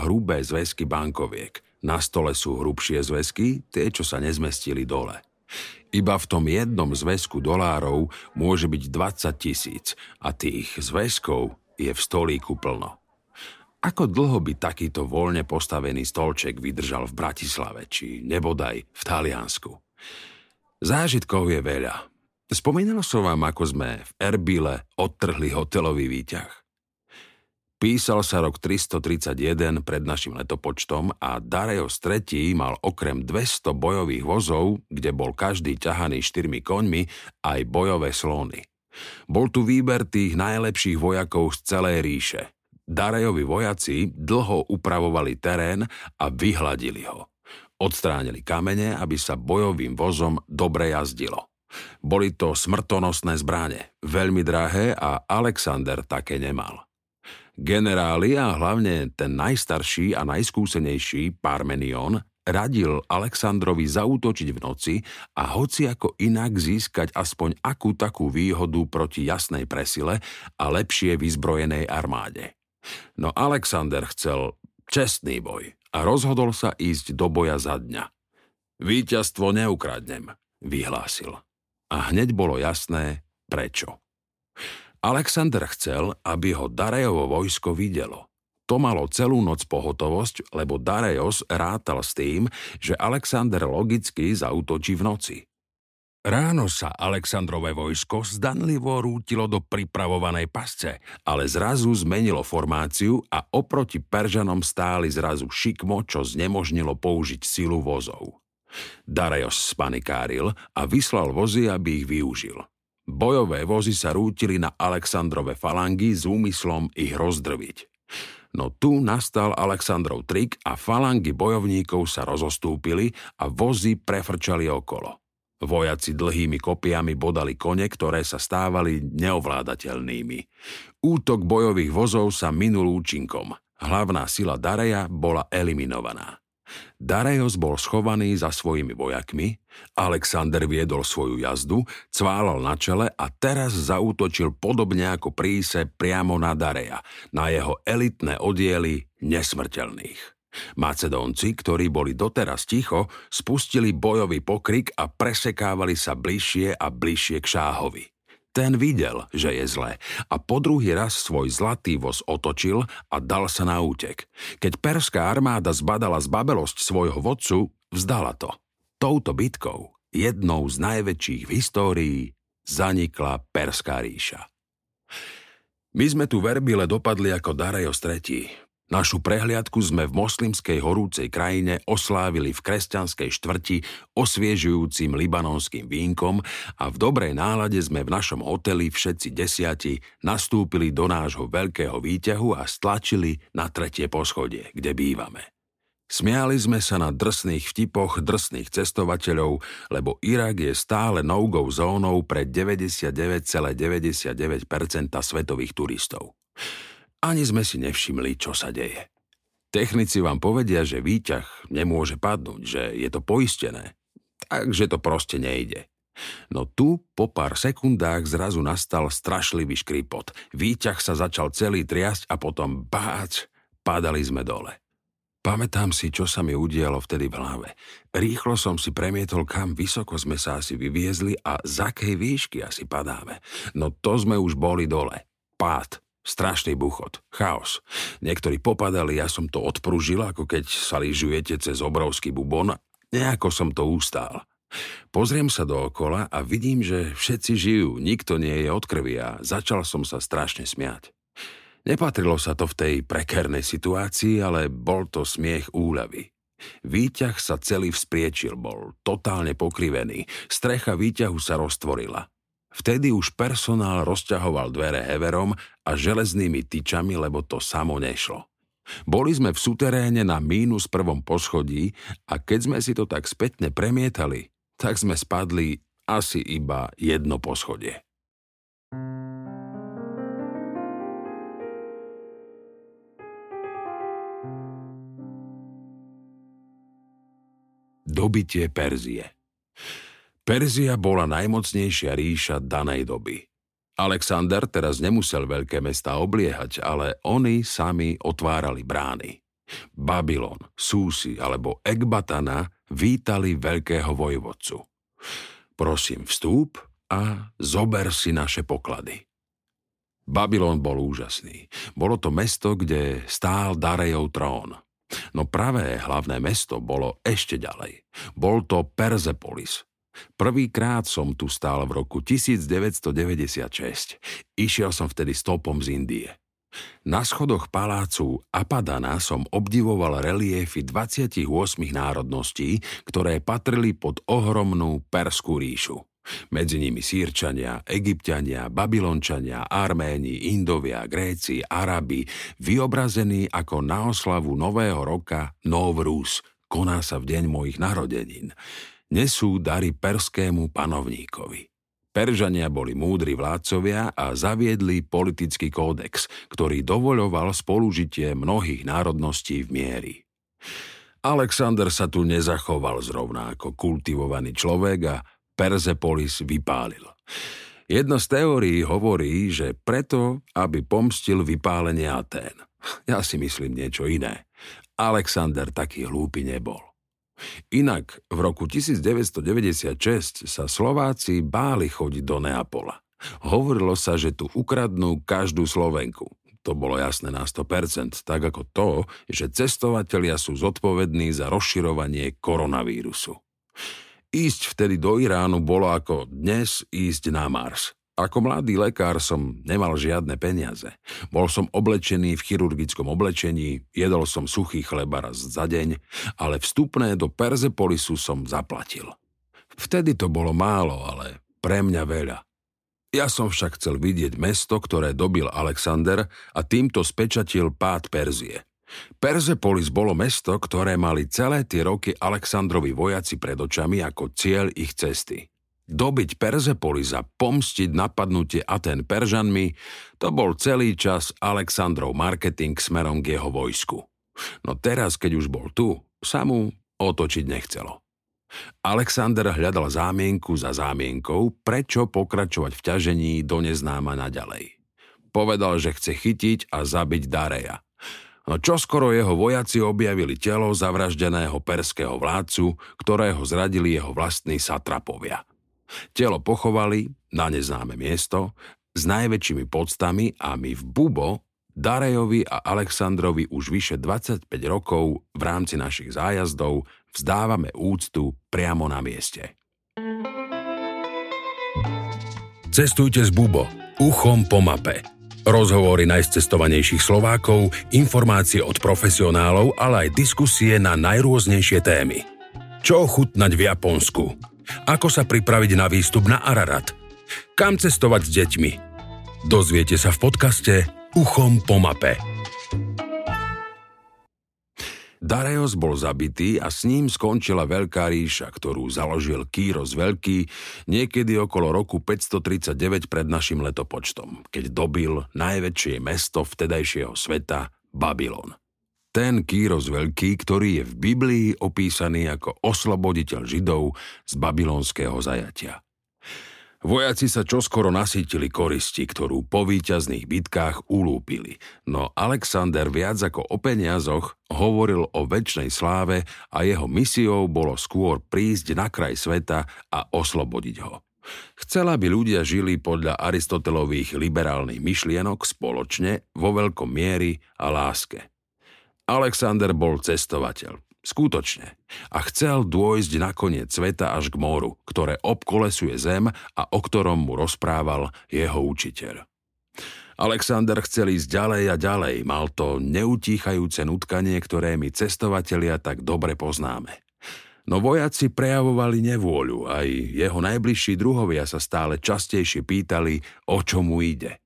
hrubé zväzky bankoviek. Na stole sú hrubšie zväzky, tie, čo sa nezmestili dole. Iba v tom jednom zväzku dolárov môže byť 20 tisíc a tých zväzkov je v stolíku plno. Ako dlho by takýto voľne postavený stolček vydržal v Bratislave, či nebodaj v Taliansku? Zážitkov je veľa. Spomínal som vám, ako sme v Erbile odtrhli hotelový výťah. Písal sa rok 331 pred našim letopočtom a Dareios III mal okrem 200 bojových vozov, kde bol každý ťahaný štyrmi koňmi, aj bojové slony. Bol tu výber tých najlepších vojakov z celej ríše. Darejovi vojaci dlho upravovali terén a vyhladili ho. Odstránili kamene, aby sa bojovým vozom dobre jazdilo. Boli to smrtonosné zbrane, veľmi drahé a Alexander také nemal. Generáli a hlavne ten najstarší a najskúsenejší Parmenion radil Alexandrovi zautočiť v noci a hoci ako inak získať aspoň akú takú výhodu proti jasnej presile a lepšie vyzbrojenej armáde. No Alexander chcel čestný boj a rozhodol sa ísť do boja za dňa. Výťazstvo neukradnem, vyhlásil. A hneď bolo jasné, prečo. Alexander chcel, aby ho Darejovo vojsko videlo. To malo celú noc pohotovosť, lebo Darejos rátal s tým, že Alexander logicky zautočí v noci. Ráno sa Alexandrové vojsko zdanlivo rútilo do pripravovanej pasce, ale zrazu zmenilo formáciu a oproti Peržanom stáli zrazu šikmo, čo znemožnilo použiť silu vozov. Darejos spanikáril a vyslal vozy, aby ich využil. Bojové vozy sa rútili na Alexandrove falangy s úmyslom ich rozdrviť. No tu nastal Alexandrov trik a falangy bojovníkov sa rozostúpili a vozy prefrčali okolo. Vojaci dlhými kopiami bodali kone, ktoré sa stávali neovládateľnými. Útok bojových vozov sa minul účinkom. Hlavná sila Dareja bola eliminovaná. Darejos bol schovaný za svojimi vojakmi, Alexander viedol svoju jazdu, cválal na čele a teraz zautočil podobne ako príse priamo na Dareja, na jeho elitné oddiely nesmrteľných. Macedónci, ktorí boli doteraz ticho, spustili bojový pokrik a presekávali sa bližšie a bližšie k šáhovi. Ten videl, že je zle a po druhý raz svoj zlatý voz otočil a dal sa na útek. Keď perská armáda zbadala zbabelosť svojho vodcu, vzdala to. Touto bitkou, jednou z najväčších v histórii, zanikla Perská ríša. My sme tu verbile dopadli ako Darejos III. Našu prehliadku sme v moslimskej horúcej krajine oslávili v kresťanskej štvrti osviežujúcim libanonským vínkom a v dobrej nálade sme v našom hoteli všetci desiati nastúpili do nášho veľkého výťahu a stlačili na tretie poschodie, kde bývame. Smiali sme sa na drsných vtipoch drsných cestovateľov, lebo Irak je stále no-go zónou pre 99,99% svetových turistov. Ani sme si nevšimli, čo sa deje. Technici vám povedia, že výťah nemôže padnúť, že je to poistené. Takže to proste nejde. No tu po pár sekundách zrazu nastal strašlivý škripot. Výťah sa začal celý triasť a potom báč, padali sme dole. Pamätám si, čo sa mi udialo vtedy v hlave. Rýchlo som si premietol, kam vysoko sme sa asi vyviezli a z akej výšky asi padáme. No to sme už boli dole. Pád. Strašný buchot, chaos. Niektorí popadali, ja som to odpružil, ako keď sa lyžujete cez obrovský bubon. Nejako som to ustál. Pozriem sa dookola a vidím, že všetci žijú, nikto nie je od krvi a začal som sa strašne smiať. Nepatrilo sa to v tej prekernej situácii, ale bol to smiech úľavy. Výťah sa celý vzpriečil, bol totálne pokrivený. Strecha výťahu sa roztvorila. Vtedy už personál rozťahoval dvere heverom a železnými tyčami, lebo to samo nešlo. Boli sme v suteréne na mínus prvom poschodí a keď sme si to tak spätne premietali, tak sme spadli asi iba jedno poschodie. dobitie Perzie. Perzia bola najmocnejšia ríša danej doby. Alexander teraz nemusel veľké mesta obliehať, ale oni sami otvárali brány. Babylon, Súsi alebo Ekbatana vítali veľkého vojvodcu. Prosím, vstúp a zober si naše poklady. Babylon bol úžasný. Bolo to mesto, kde stál Darejov trón. No pravé hlavné mesto bolo ešte ďalej. Bol to Perzepolis, Prvýkrát som tu stál v roku 1996. Išiel som vtedy stopom z Indie. Na schodoch palácu Apadana som obdivoval reliefy 28 národností, ktoré patrili pod ohromnú Perskú ríšu. Medzi nimi Sýrčania, Egyptiania, Babylončania, Arméni, Indovia, Gréci, Arabi, vyobrazení ako na oslavu Nového roka Novrús, koná sa v deň mojich narodenín nesú dary perskému panovníkovi. Peržania boli múdri vládcovia a zaviedli politický kódex, ktorý dovoľoval spolužitie mnohých národností v miery. Alexander sa tu nezachoval zrovna ako kultivovaný človek a Persepolis vypálil. Jedna z teórií hovorí, že preto, aby pomstil vypálenie Atén. Ja si myslím niečo iné. Alexander taký hlúpy nebol. Inak v roku 1996 sa Slováci báli chodiť do Neapola. Hovorilo sa, že tu ukradnú každú Slovenku. To bolo jasné na 100%, tak ako to, že cestovatelia sú zodpovední za rozširovanie koronavírusu. Ísť vtedy do Iránu bolo ako dnes ísť na Mars. Ako mladý lekár som nemal žiadne peniaze. Bol som oblečený v chirurgickom oblečení, jedol som suchý chleba raz za deň, ale vstupné do Perzepolisu som zaplatil. Vtedy to bolo málo, ale pre mňa veľa. Ja som však chcel vidieť mesto, ktoré dobil Alexander a týmto spečatil pád Perzie. Perzepolis bolo mesto, ktoré mali celé tie roky Alexandrovi vojaci pred očami ako cieľ ich cesty. Dobiť Perzepolis a pomstiť napadnutie Aten Peržanmi, to bol celý čas Alexandrov marketing smerom k jeho vojsku. No teraz, keď už bol tu, sa mu otočiť nechcelo. Alexander hľadal zámienku za zámienkou, prečo pokračovať v ťažení do neznáma naďalej. Povedal, že chce chytiť a zabiť Dareja. No čoskoro jeho vojaci objavili telo zavraždeného perského vládcu, ktorého zradili jeho vlastní satrapovia – Telo pochovali na neznáme miesto s najväčšími podstami a my v Bubo Darejovi a Alexandrovi už vyše 25 rokov v rámci našich zájazdov vzdávame úctu priamo na mieste. Cestujte s Bubo, uchom po mape. Rozhovory najcestovanejších Slovákov, informácie od profesionálov, ale aj diskusie na najrôznejšie témy. Čo ochutnať v Japonsku? Ako sa pripraviť na výstup na Ararat? Kam cestovať s deťmi? Dozviete sa v podcaste Uchom po mape. Dareos bol zabitý a s ním skončila Veľká ríša, ktorú založil Kýros Veľký niekedy okolo roku 539 pred našim letopočtom, keď dobil najväčšie mesto vtedajšieho sveta Babylon. Ten Kýros Veľký, ktorý je v Biblii opísaný ako osloboditeľ Židov z babylonského zajatia. Vojaci sa čoskoro nasítili koristi, ktorú po víťazných bitkách ulúpili, no Alexander viac ako o peniazoch hovoril o väčšnej sláve a jeho misiou bolo skôr prísť na kraj sveta a oslobodiť ho. Chcela, aby ľudia žili podľa Aristotelových liberálnych myšlienok spoločne, vo veľkom miery a láske. Alexander bol cestovateľ. Skutočne. A chcel dôjsť na koniec sveta až k moru, ktoré obkolesuje zem a o ktorom mu rozprával jeho učiteľ. Alexander chcel ísť ďalej a ďalej, mal to neutíchajúce nutkanie, ktoré my cestovatelia tak dobre poznáme. No vojaci prejavovali nevôľu, aj jeho najbližší druhovia sa stále častejšie pýtali, o čo mu ide –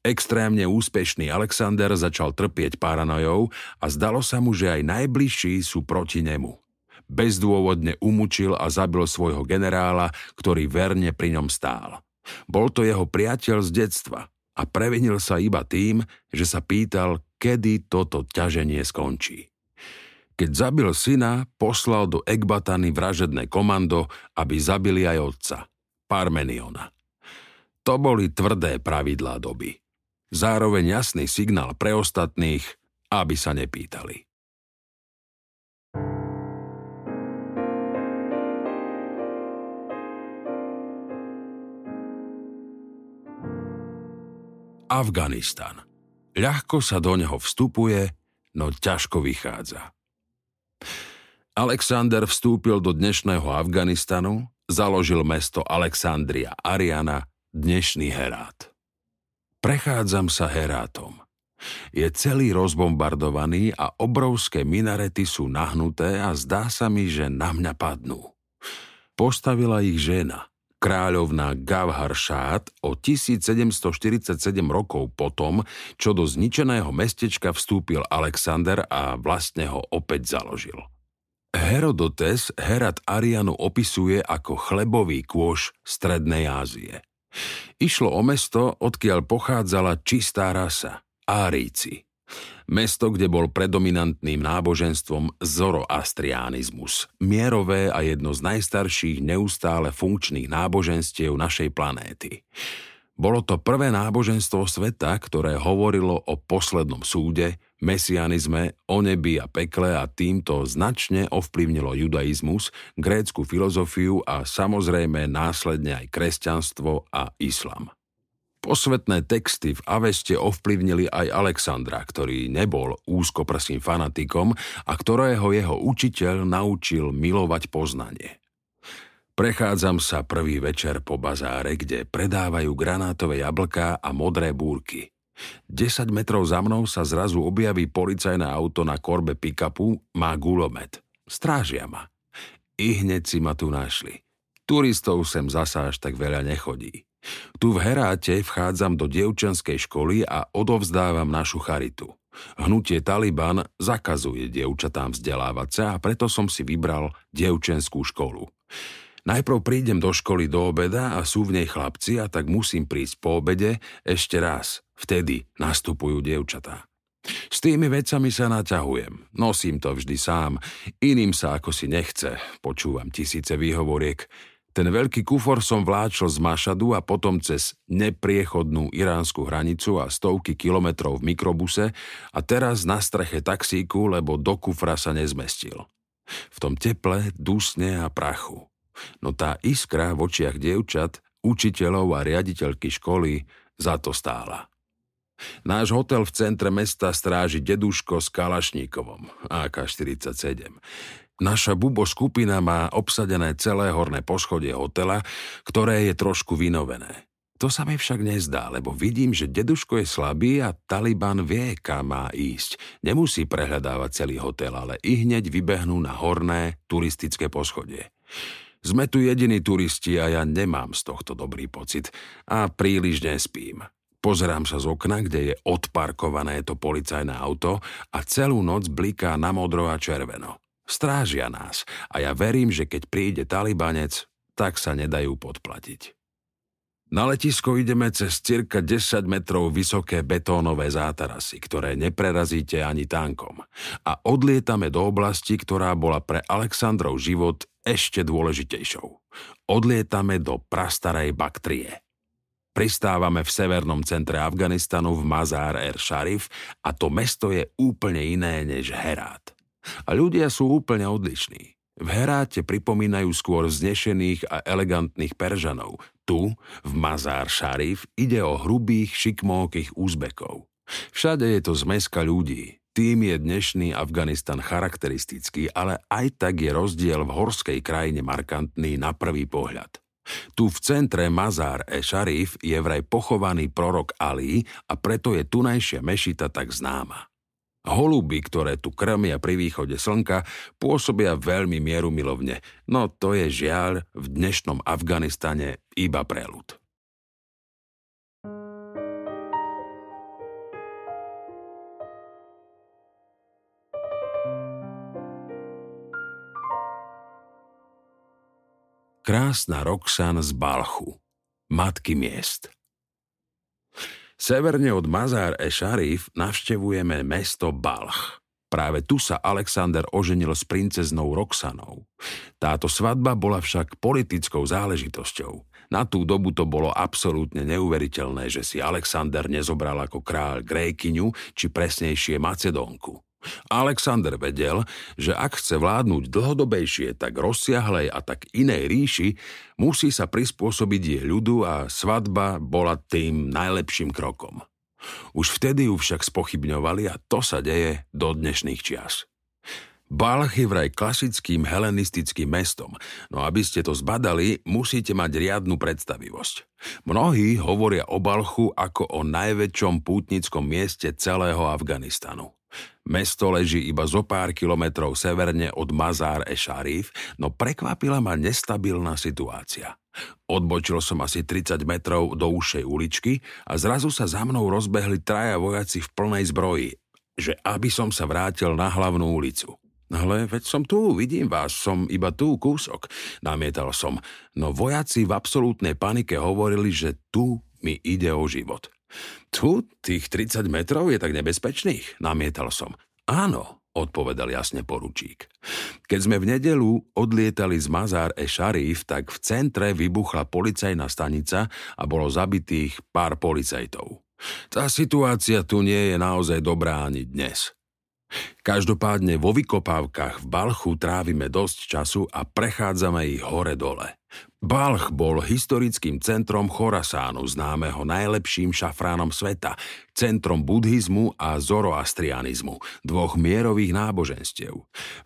Extrémne úspešný Alexander začal trpieť paranojou a zdalo sa mu, že aj najbližší sú proti nemu. Bezdôvodne umučil a zabil svojho generála, ktorý verne pri ňom stál. Bol to jeho priateľ z detstva a previnil sa iba tým, že sa pýtal, kedy toto ťaženie skončí. Keď zabil syna, poslal do Ekbatany vražedné komando, aby zabili aj otca, Parmeniona. To boli tvrdé pravidlá doby. Zároveň jasný signál pre ostatných, aby sa nepýtali. Afganistan. Ľahko sa do neho vstupuje, no ťažko vychádza. Alexander vstúpil do dnešného Afganistanu, založil mesto Alexandria Ariana, dnešný Herát. Prechádzam sa Herátom. Je celý rozbombardovaný a obrovské minarety sú nahnuté a zdá sa mi, že na mňa padnú. Postavila ich žena, kráľovná Gavhar Šát o 1747 rokov potom, čo do zničeného mestečka vstúpil Alexander a vlastne ho opäť založil. Herodotes Herat Arianu opisuje ako chlebový kôš Strednej Ázie. Išlo o mesto, odkiaľ pochádzala čistá rasa, Áríci. Mesto, kde bol predominantným náboženstvom zoroastrianizmus, mierové a jedno z najstarších neustále funkčných náboženstiev našej planéty. Bolo to prvé náboženstvo sveta, ktoré hovorilo o poslednom súde, mesianizme, o nebi a pekle a týmto značne ovplyvnilo judaizmus, grécku filozofiu a samozrejme následne aj kresťanstvo a islam. Posvetné texty v Aveste ovplyvnili aj Alexandra, ktorý nebol úzkoprsým fanatikom a ktorého jeho učiteľ naučil milovať poznanie. Prechádzam sa prvý večer po bazáre, kde predávajú granátové jablká a modré búrky. 10 metrov za mnou sa zrazu objaví policajné auto na korbe pick-upu, má gulomet. Strážia ma. I hneď si ma tu našli. Turistov sem zasa až tak veľa nechodí. Tu v Heráte vchádzam do dievčenskej školy a odovzdávam našu charitu. Hnutie Taliban zakazuje dievčatám vzdelávať sa a preto som si vybral dievčenskú školu. Najprv prídem do školy do obeda a sú v nej chlapci a tak musím prísť po obede ešte raz. Vtedy nastupujú dievčatá. S tými vecami sa naťahujem, nosím to vždy sám, iným sa ako si nechce, počúvam tisíce výhovoriek. Ten veľký kufor som vláčil z Mašadu a potom cez nepriechodnú iránsku hranicu a stovky kilometrov v mikrobuse a teraz na streche taxíku, lebo do kufra sa nezmestil. V tom teple, dusne a prachu. No tá iskra v očiach dievčat, učiteľov a riaditeľky školy za to stála. Náš hotel v centre mesta stráži deduško s Kalašníkovom, AK-47. Naša bubo skupina má obsadené celé horné poschodie hotela, ktoré je trošku vynovené. To sa mi však nezdá, lebo vidím, že deduško je slabý a Taliban vie, kam má ísť. Nemusí prehľadávať celý hotel, ale i hneď vybehnú na horné turistické poschodie. Sme tu jediní turisti a ja nemám z tohto dobrý pocit a príliš nespím. Pozerám sa z okna, kde je odparkované to policajné auto a celú noc bliká na modro a červeno. Strážia nás a ja verím, že keď príde talibanec, tak sa nedajú podplatiť. Na letisko ideme cez cirka 10 metrov vysoké betónové zátarasy, ktoré neprerazíte ani tankom. A odlietame do oblasti, ktorá bola pre Alexandrov život ešte dôležitejšou. Odlietame do prastarej Baktrie. Pristávame v severnom centre Afganistanu v Mazar er Sharif a to mesto je úplne iné než Herát. A ľudia sú úplne odlišní. V Heráte pripomínajú skôr vznešených a elegantných Peržanov. Tu, v Mazár Šarif, ide o hrubých, šikmókých úzbekov. Všade je to zmeska ľudí. Tým je dnešný Afganistan charakteristický, ale aj tak je rozdiel v horskej krajine markantný na prvý pohľad. Tu v centre Mazár e Sharif je vraj pochovaný prorok Ali a preto je tunajšia mešita tak známa. Holuby, ktoré tu krmia pri východe slnka, pôsobia veľmi mierumilovne, no to je žiaľ v dnešnom Afganistane iba preľud. Krásna Roxan z Balchu, matky miest – Severne od Mazár e Sharif navštevujeme mesto Balch. Práve tu sa Alexander oženil s princeznou Roxanou. Táto svadba bola však politickou záležitosťou. Na tú dobu to bolo absolútne neuveriteľné, že si Alexander nezobral ako kráľ Grékyňu, či presnejšie Macedónku. Alexander vedel, že ak chce vládnuť dlhodobejšie, tak rozsiahlej a tak inej ríši, musí sa prispôsobiť jej ľudu a svadba bola tým najlepším krokom. Už vtedy ju však spochybňovali a to sa deje do dnešných čias. Balch je vraj klasickým helenistickým mestom, no aby ste to zbadali, musíte mať riadnu predstavivosť. Mnohí hovoria o Balchu ako o najväčšom pútnickom mieste celého Afganistanu. Mesto leží iba zo pár kilometrov severne od Mazár e Sharif, no prekvapila ma nestabilná situácia. Odbočil som asi 30 metrov do ušej uličky a zrazu sa za mnou rozbehli traja vojaci v plnej zbroji, že aby som sa vrátil na hlavnú ulicu. Ale veď som tu, vidím vás, som iba tu kúsok, namietal som. No vojaci v absolútnej panike hovorili, že tu mi ide o život. Tu, tých 30 metrov je tak nebezpečných, namietal som. Áno, odpovedal jasne poručík. Keď sme v nedelu odlietali z Mazár e Sharif, tak v centre vybuchla policajná stanica a bolo zabitých pár policajtov. Tá situácia tu nie je naozaj dobrá ani dnes. Každopádne vo vykopávkach v Balchu trávime dosť času a prechádzame ich hore-dole. Balch bol historickým centrom Chorasánu, známeho najlepším šafránom sveta, centrom buddhizmu a zoroastrianizmu, dvoch mierových náboženstiev.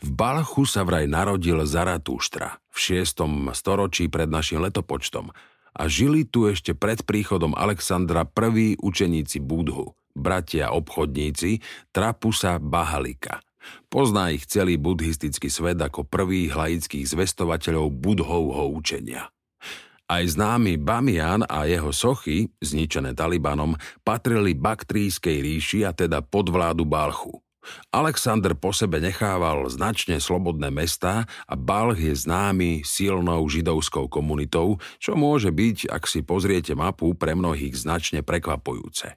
V Balchu sa vraj narodil Zaratúštra v 6. storočí pred našim letopočtom a žili tu ešte pred príchodom Alexandra prví učeníci Budhu – bratia obchodníci Trapusa Bahalika. Pozná ich celý buddhistický svet ako prvých laických zvestovateľov budhovho učenia. Aj známy Bamian a jeho sochy, zničené Talibanom, patrili baktrískej ríši a teda pod vládu Balchu. Alexander po sebe nechával značne slobodné mestá a Balch je známy silnou židovskou komunitou, čo môže byť, ak si pozriete mapu, pre mnohých značne prekvapujúce.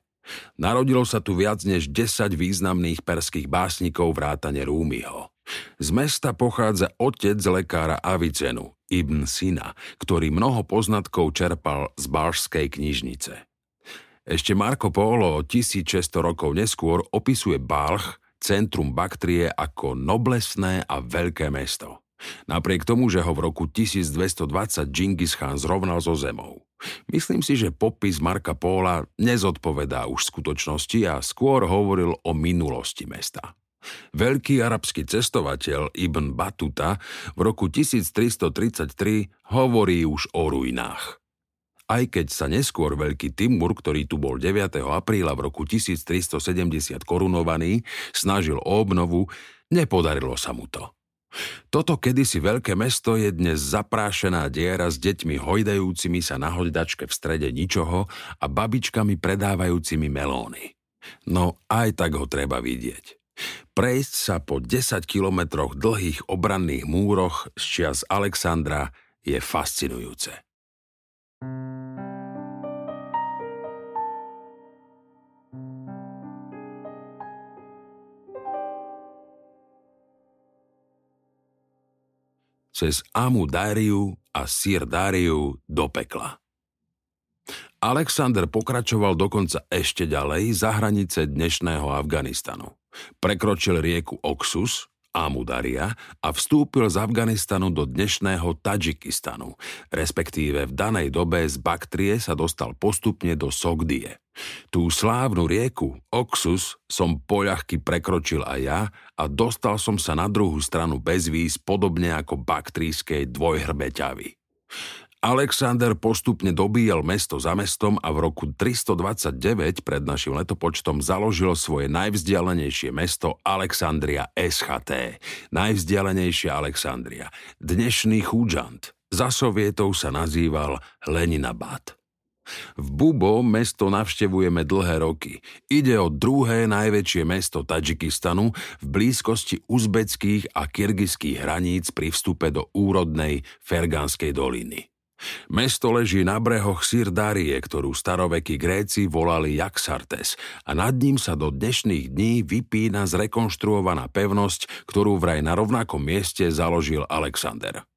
Narodilo sa tu viac než 10 významných perských básnikov vrátane Rúmiho. Z mesta pochádza otec lekára Avicenu, Ibn Sina, ktorý mnoho poznatkov čerpal z Balšskej knižnice. Ešte Marco Polo 1600 rokov neskôr opisuje Balch, centrum Baktrie, ako noblesné a veľké mesto. Napriek tomu, že ho v roku 1220 Džingis Khan zrovnal so zemou. Myslím si, že popis Marka Póla nezodpovedá už skutočnosti a skôr hovoril o minulosti mesta. Veľký arabský cestovateľ Ibn Batuta v roku 1333 hovorí už o ruinách. Aj keď sa neskôr veľký Timur, ktorý tu bol 9. apríla v roku 1370 korunovaný, snažil o obnovu, nepodarilo sa mu to. Toto kedysi veľké mesto je dnes zaprášená diera s deťmi hojdajúcimi sa na hojdačke v strede ničoho a babičkami predávajúcimi melóny. No aj tak ho treba vidieť. Prejsť sa po 10 kilometroch dlhých obranných múroch z čias Alexandra je fascinujúce. Cez Amu Dariu a Sir Dariu do pekla. Alexander pokračoval dokonca ešte ďalej za hranice dnešného Afganistanu. Prekročil rieku Oxus, Amudaria a vstúpil z Afganistanu do dnešného Tadžikistanu, respektíve v danej dobe z Baktrie sa dostal postupne do Sogdie. Tú slávnu rieku Oxus som poľahky prekročil aj ja a dostal som sa na druhú stranu bez víz podobne ako baktrískej dvojhrbeťavy. Alexander postupne dobíjal mesto za mestom a v roku 329 pred našim letopočtom založil svoje najvzdialenejšie mesto Alexandria SHT, najvzdialenejšia Alexandria, dnešný Chudžant. Za sovietov sa nazýval Leninabad. V Bubo mesto navštevujeme dlhé roky. Ide o druhé najväčšie mesto Tadžikistanu v blízkosti uzbeckých a kyrgyzských hraníc pri vstupe do úrodnej Ferganskej doliny. Mesto leží na brehoch Sirdarie, ktorú starovekí Gréci volali Jaxartes a nad ním sa do dnešných dní vypína zrekonštruovaná pevnosť, ktorú vraj na rovnakom mieste založil Alexander.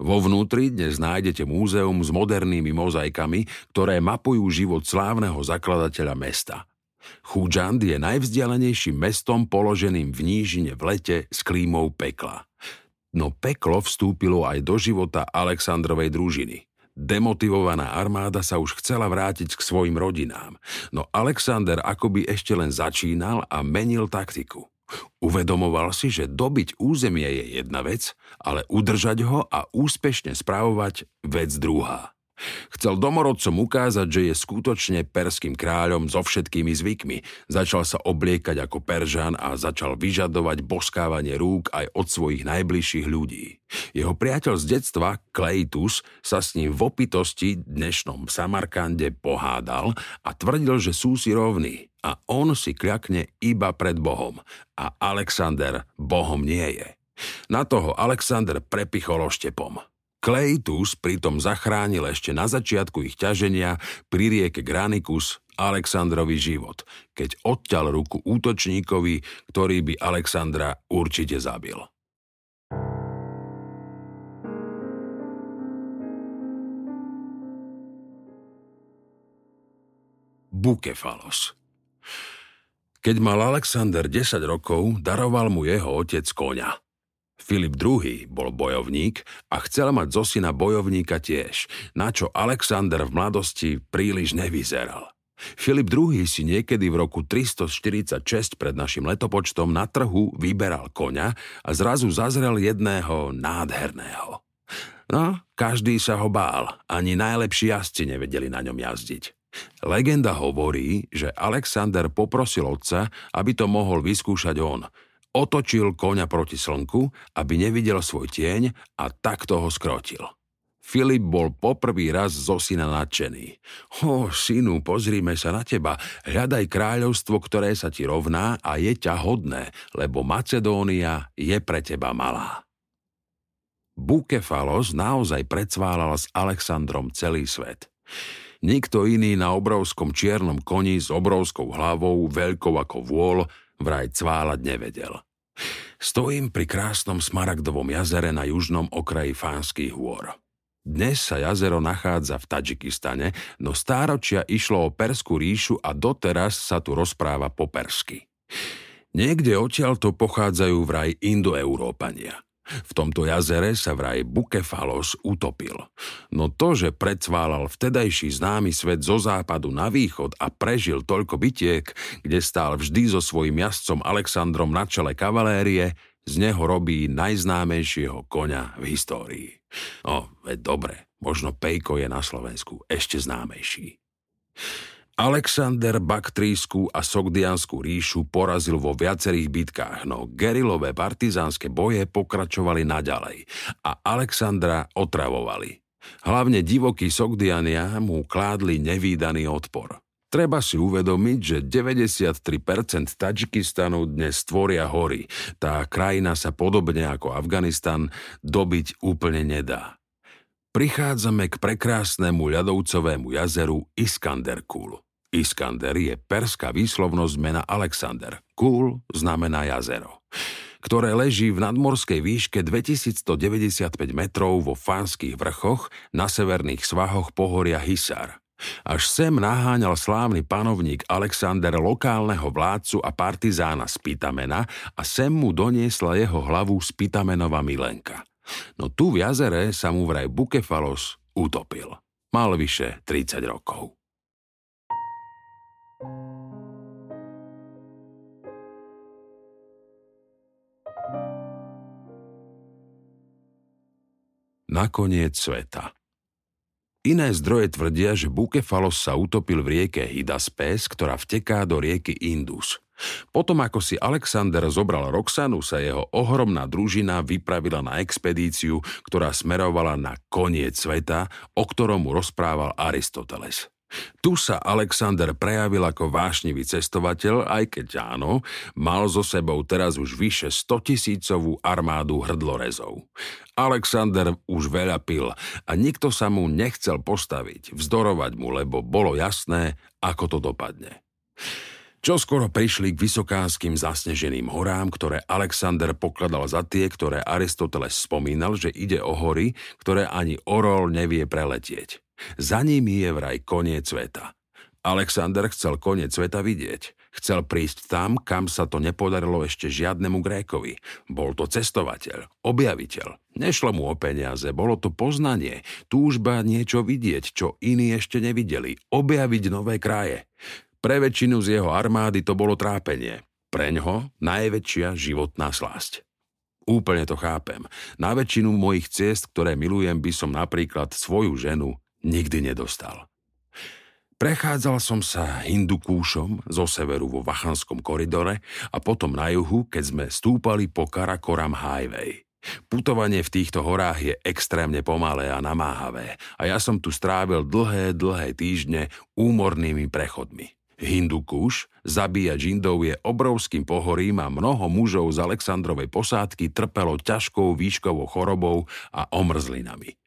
Vo vnútri dnes nájdete múzeum s modernými mozaikami, ktoré mapujú život slávneho zakladateľa mesta. Chúdžand je najvzdialenejším mestom položeným v nížine v lete s klímou pekla. No peklo vstúpilo aj do života Alexandrovej družiny. Demotivovaná armáda sa už chcela vrátiť k svojim rodinám, no Alexander akoby ešte len začínal a menil taktiku. Uvedomoval si, že dobiť územie je jedna vec, ale udržať ho a úspešne správovať vec druhá. Chcel domorodcom ukázať, že je skutočne perským kráľom so všetkými zvykmi. Začal sa obliekať ako Peržan a začal vyžadovať boskávanie rúk aj od svojich najbližších ľudí. Jeho priateľ z detstva, Kleitus, sa s ním v opitosti dnešnom Samarkande pohádal a tvrdil, že sú si rovní a on si kľakne iba pred Bohom a Alexander Bohom nie je. Na toho Alexander prepichol oštepom. Kleitus pritom zachránil ešte na začiatku ich ťaženia pri rieke Granicus Alexandrovi život, keď odťal ruku útočníkovi, ktorý by Alexandra určite zabil. Bukefalos Keď mal Alexander 10 rokov, daroval mu jeho otec koňa – Filip II bol bojovník a chcel mať zo syna bojovníka tiež, na čo Alexander v mladosti príliš nevyzeral. Filip II si niekedy v roku 346 pred našim letopočtom na trhu vyberal koňa a zrazu zazrel jedného nádherného. No, každý sa ho bál, ani najlepší jazdci nevedeli na ňom jazdiť. Legenda hovorí, že Alexander poprosil otca, aby to mohol vyskúšať on – Otočil koňa proti slnku, aby nevidel svoj tieň a takto ho skrotil. Filip bol poprvý raz zo syna nadšený. Ho, synu, pozrime sa na teba, hľadaj kráľovstvo, ktoré sa ti rovná a je ťa hodné, lebo Macedónia je pre teba malá. Bukefalos naozaj predsválal s Alexandrom celý svet. Nikto iný na obrovskom čiernom koni s obrovskou hlavou, veľkou ako vôľ, vraj cválať nevedel. Stojím pri krásnom smaragdovom jazere na južnom okraji Fánskych hôr. Dnes sa jazero nachádza v Tadžikistane, no stáročia išlo o Perskú ríšu a doteraz sa tu rozpráva po persky. Niekde odtiaľ to pochádzajú vraj indoeurópania – v tomto jazere sa vraj Bukefalos utopil. No to, že predsválal vtedajší známy svet zo západu na východ a prežil toľko bitiek, kde stál vždy so svojím jazdcom Alexandrom na čele kavalérie, z neho robí najznámejšieho koňa v histórii. No, veď dobre, možno Pejko je na Slovensku ešte známejší. Alexander Baktrísku a Sogdianskú ríšu porazil vo viacerých bitkách, no gerilové partizánske boje pokračovali naďalej a Alexandra otravovali. Hlavne divokí Sogdiania mu kládli nevýdaný odpor. Treba si uvedomiť, že 93% Tadžikistanu dnes tvoria hory. Tá krajina sa podobne ako Afganistan dobiť úplne nedá. Prichádzame k prekrásnemu ľadovcovému jazeru Iskanderkul. Iskander je perská výslovnosť mena Alexander. Kul znamená jazero ktoré leží v nadmorskej výške 2195 metrov vo Fánskych vrchoch na severných svahoch pohoria Hisar. Až sem naháňal slávny panovník Alexander lokálneho vládcu a partizána z Pitamena a sem mu doniesla jeho hlavu z Pitamenova milenka. No tu v jazere sa mu vraj Bukefalos utopil. Mal vyše 30 rokov. Nakoniec sveta. Iné zdroje tvrdia, že Bukefalos sa utopil v rieke Hydaspes, ktorá vteká do rieky Indus. Potom ako si Alexander zobral Roxanu, sa jeho ohromná družina vypravila na expedíciu, ktorá smerovala na koniec sveta, o ktorom mu rozprával Aristoteles. Tu sa Alexander prejavil ako vášnivý cestovateľ, aj keď áno, mal so sebou teraz už vyše 100 tisícovú armádu hrdlorezov. Alexander už veľa pil a nikto sa mu nechcel postaviť, vzdorovať mu, lebo bolo jasné, ako to dopadne. Čo skoro prišli k vysokánskym zasneženým horám, ktoré Alexander pokladal za tie, ktoré Aristoteles spomínal, že ide o hory, ktoré ani orol nevie preletieť. Za nimi je vraj koniec sveta. Alexander chcel koniec sveta vidieť. Chcel prísť tam, kam sa to nepodarilo ešte žiadnemu Grékovi. Bol to cestovateľ, objaviteľ. Nešlo mu o peniaze, bolo to poznanie, túžba niečo vidieť, čo iní ešte nevideli, objaviť nové kraje. Pre väčšinu z jeho armády to bolo trápenie. Preňho najväčšia životná slasť. Úplne to chápem. Na väčšinu mojich ciest, ktoré milujem, by som napríklad svoju ženu nikdy nedostal. Prechádzal som sa Hindukúšom zo severu vo Vachanskom koridore a potom na juhu, keď sme stúpali po Karakoram Highway. Putovanie v týchto horách je extrémne pomalé a namáhavé a ja som tu strávil dlhé, dlhé týždne úmornými prechodmi. Hindukuš, zabíjač Indov je obrovským pohorím a mnoho mužov z Alexandrovej posádky trpelo ťažkou výškovou chorobou a omrzlinami.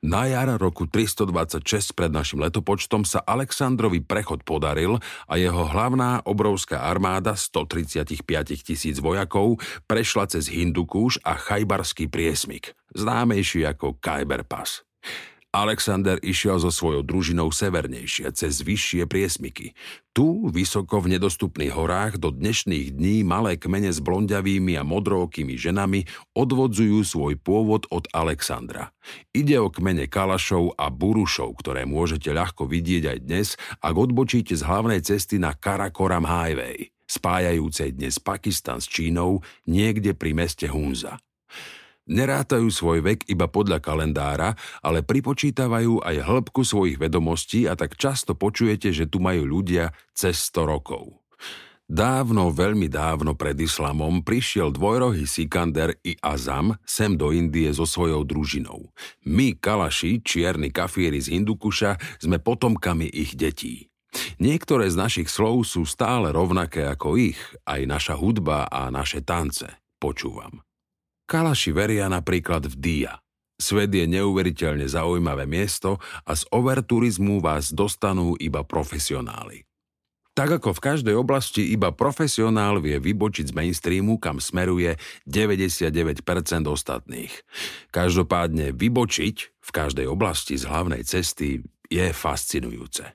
Na jar roku 326 pred našim letopočtom sa Alexandrovi prechod podaril a jeho hlavná obrovská armáda 135 tisíc vojakov prešla cez Hindukúš a Chajbarský priesmik, známejší ako Khyber Pass. Alexander išiel so svojou družinou severnejšie, cez vyššie priesmiky. Tu, vysoko v nedostupných horách, do dnešných dní malé kmene s blondiavými a modrókými ženami odvodzujú svoj pôvod od Alexandra. Ide o kmene Kalašov a Burušov, ktoré môžete ľahko vidieť aj dnes, ak odbočíte z hlavnej cesty na Karakoram Highway, spájajúcej dnes Pakistan s Čínou niekde pri meste Hunza. Nerátajú svoj vek iba podľa kalendára, ale pripočítavajú aj hĺbku svojich vedomostí a tak často počujete, že tu majú ľudia cez 100 rokov. Dávno, veľmi dávno pred islamom prišiel dvojrohý Sikander i Azam sem do Indie so svojou družinou. My, Kalaši, čierni kafíri z Hindukuša, sme potomkami ich detí. Niektoré z našich slov sú stále rovnaké ako ich, aj naša hudba a naše tance. Počúvam. Kalaši veria napríklad v Dia. Svet je neuveriteľne zaujímavé miesto a z overturizmu vás dostanú iba profesionáli. Tak ako v každej oblasti iba profesionál vie vybočiť z mainstreamu, kam smeruje 99% ostatných. Každopádne vybočiť v každej oblasti z hlavnej cesty je fascinujúce.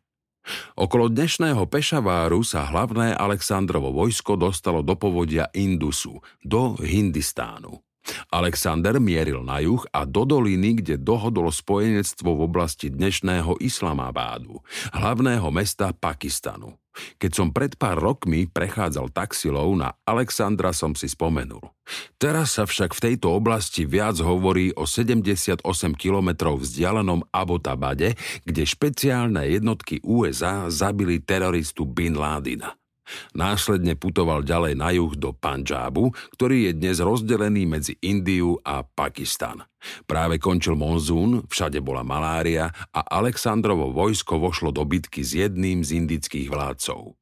Okolo dnešného Pešaváru sa hlavné Aleksandrovo vojsko dostalo do povodia Indusu, do Hindistánu. Alexander mieril na juh a do doliny, kde dohodol spojenectvo v oblasti dnešného Islamabádu, hlavného mesta Pakistanu. Keď som pred pár rokmi prechádzal taxilou na Alexandra som si spomenul. Teraz sa však v tejto oblasti viac hovorí o 78 kilometrov vzdialenom Abbottabade, kde špeciálne jednotky USA zabili teroristu Bin Ládina. Následne putoval ďalej na juh do Panžábu, ktorý je dnes rozdelený medzi Indiu a Pakistan. Práve končil monzún, všade bola malária a Alexandrovo vojsko vošlo do bitky s jedným z indických vládcov.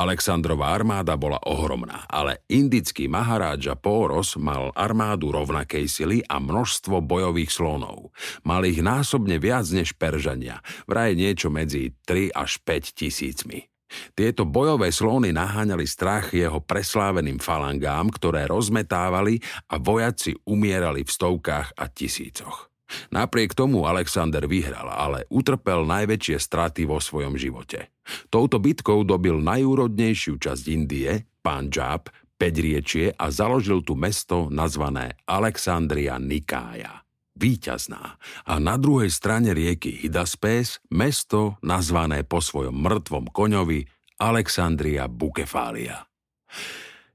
Alexandrová armáda bola ohromná, ale indický Maharádža Póros mal armádu rovnakej sily a množstvo bojových slonov. Mal ich násobne viac než Peržania, vraj niečo medzi 3 až 5 tisícmi. Tieto bojové slóny naháňali strach jeho presláveným falangám, ktoré rozmetávali a vojaci umierali v stovkách a tisícoch. Napriek tomu Alexander vyhral, ale utrpel najväčšie straty vo svojom živote. Touto bitkou dobil najúrodnejšiu časť Indie, Punjab, Pedriečie a založil tu mesto nazvané Alexandria Nikája víťazná a na druhej strane rieky Hydaspes mesto nazvané po svojom mŕtvom koňovi Alexandria Bukefália.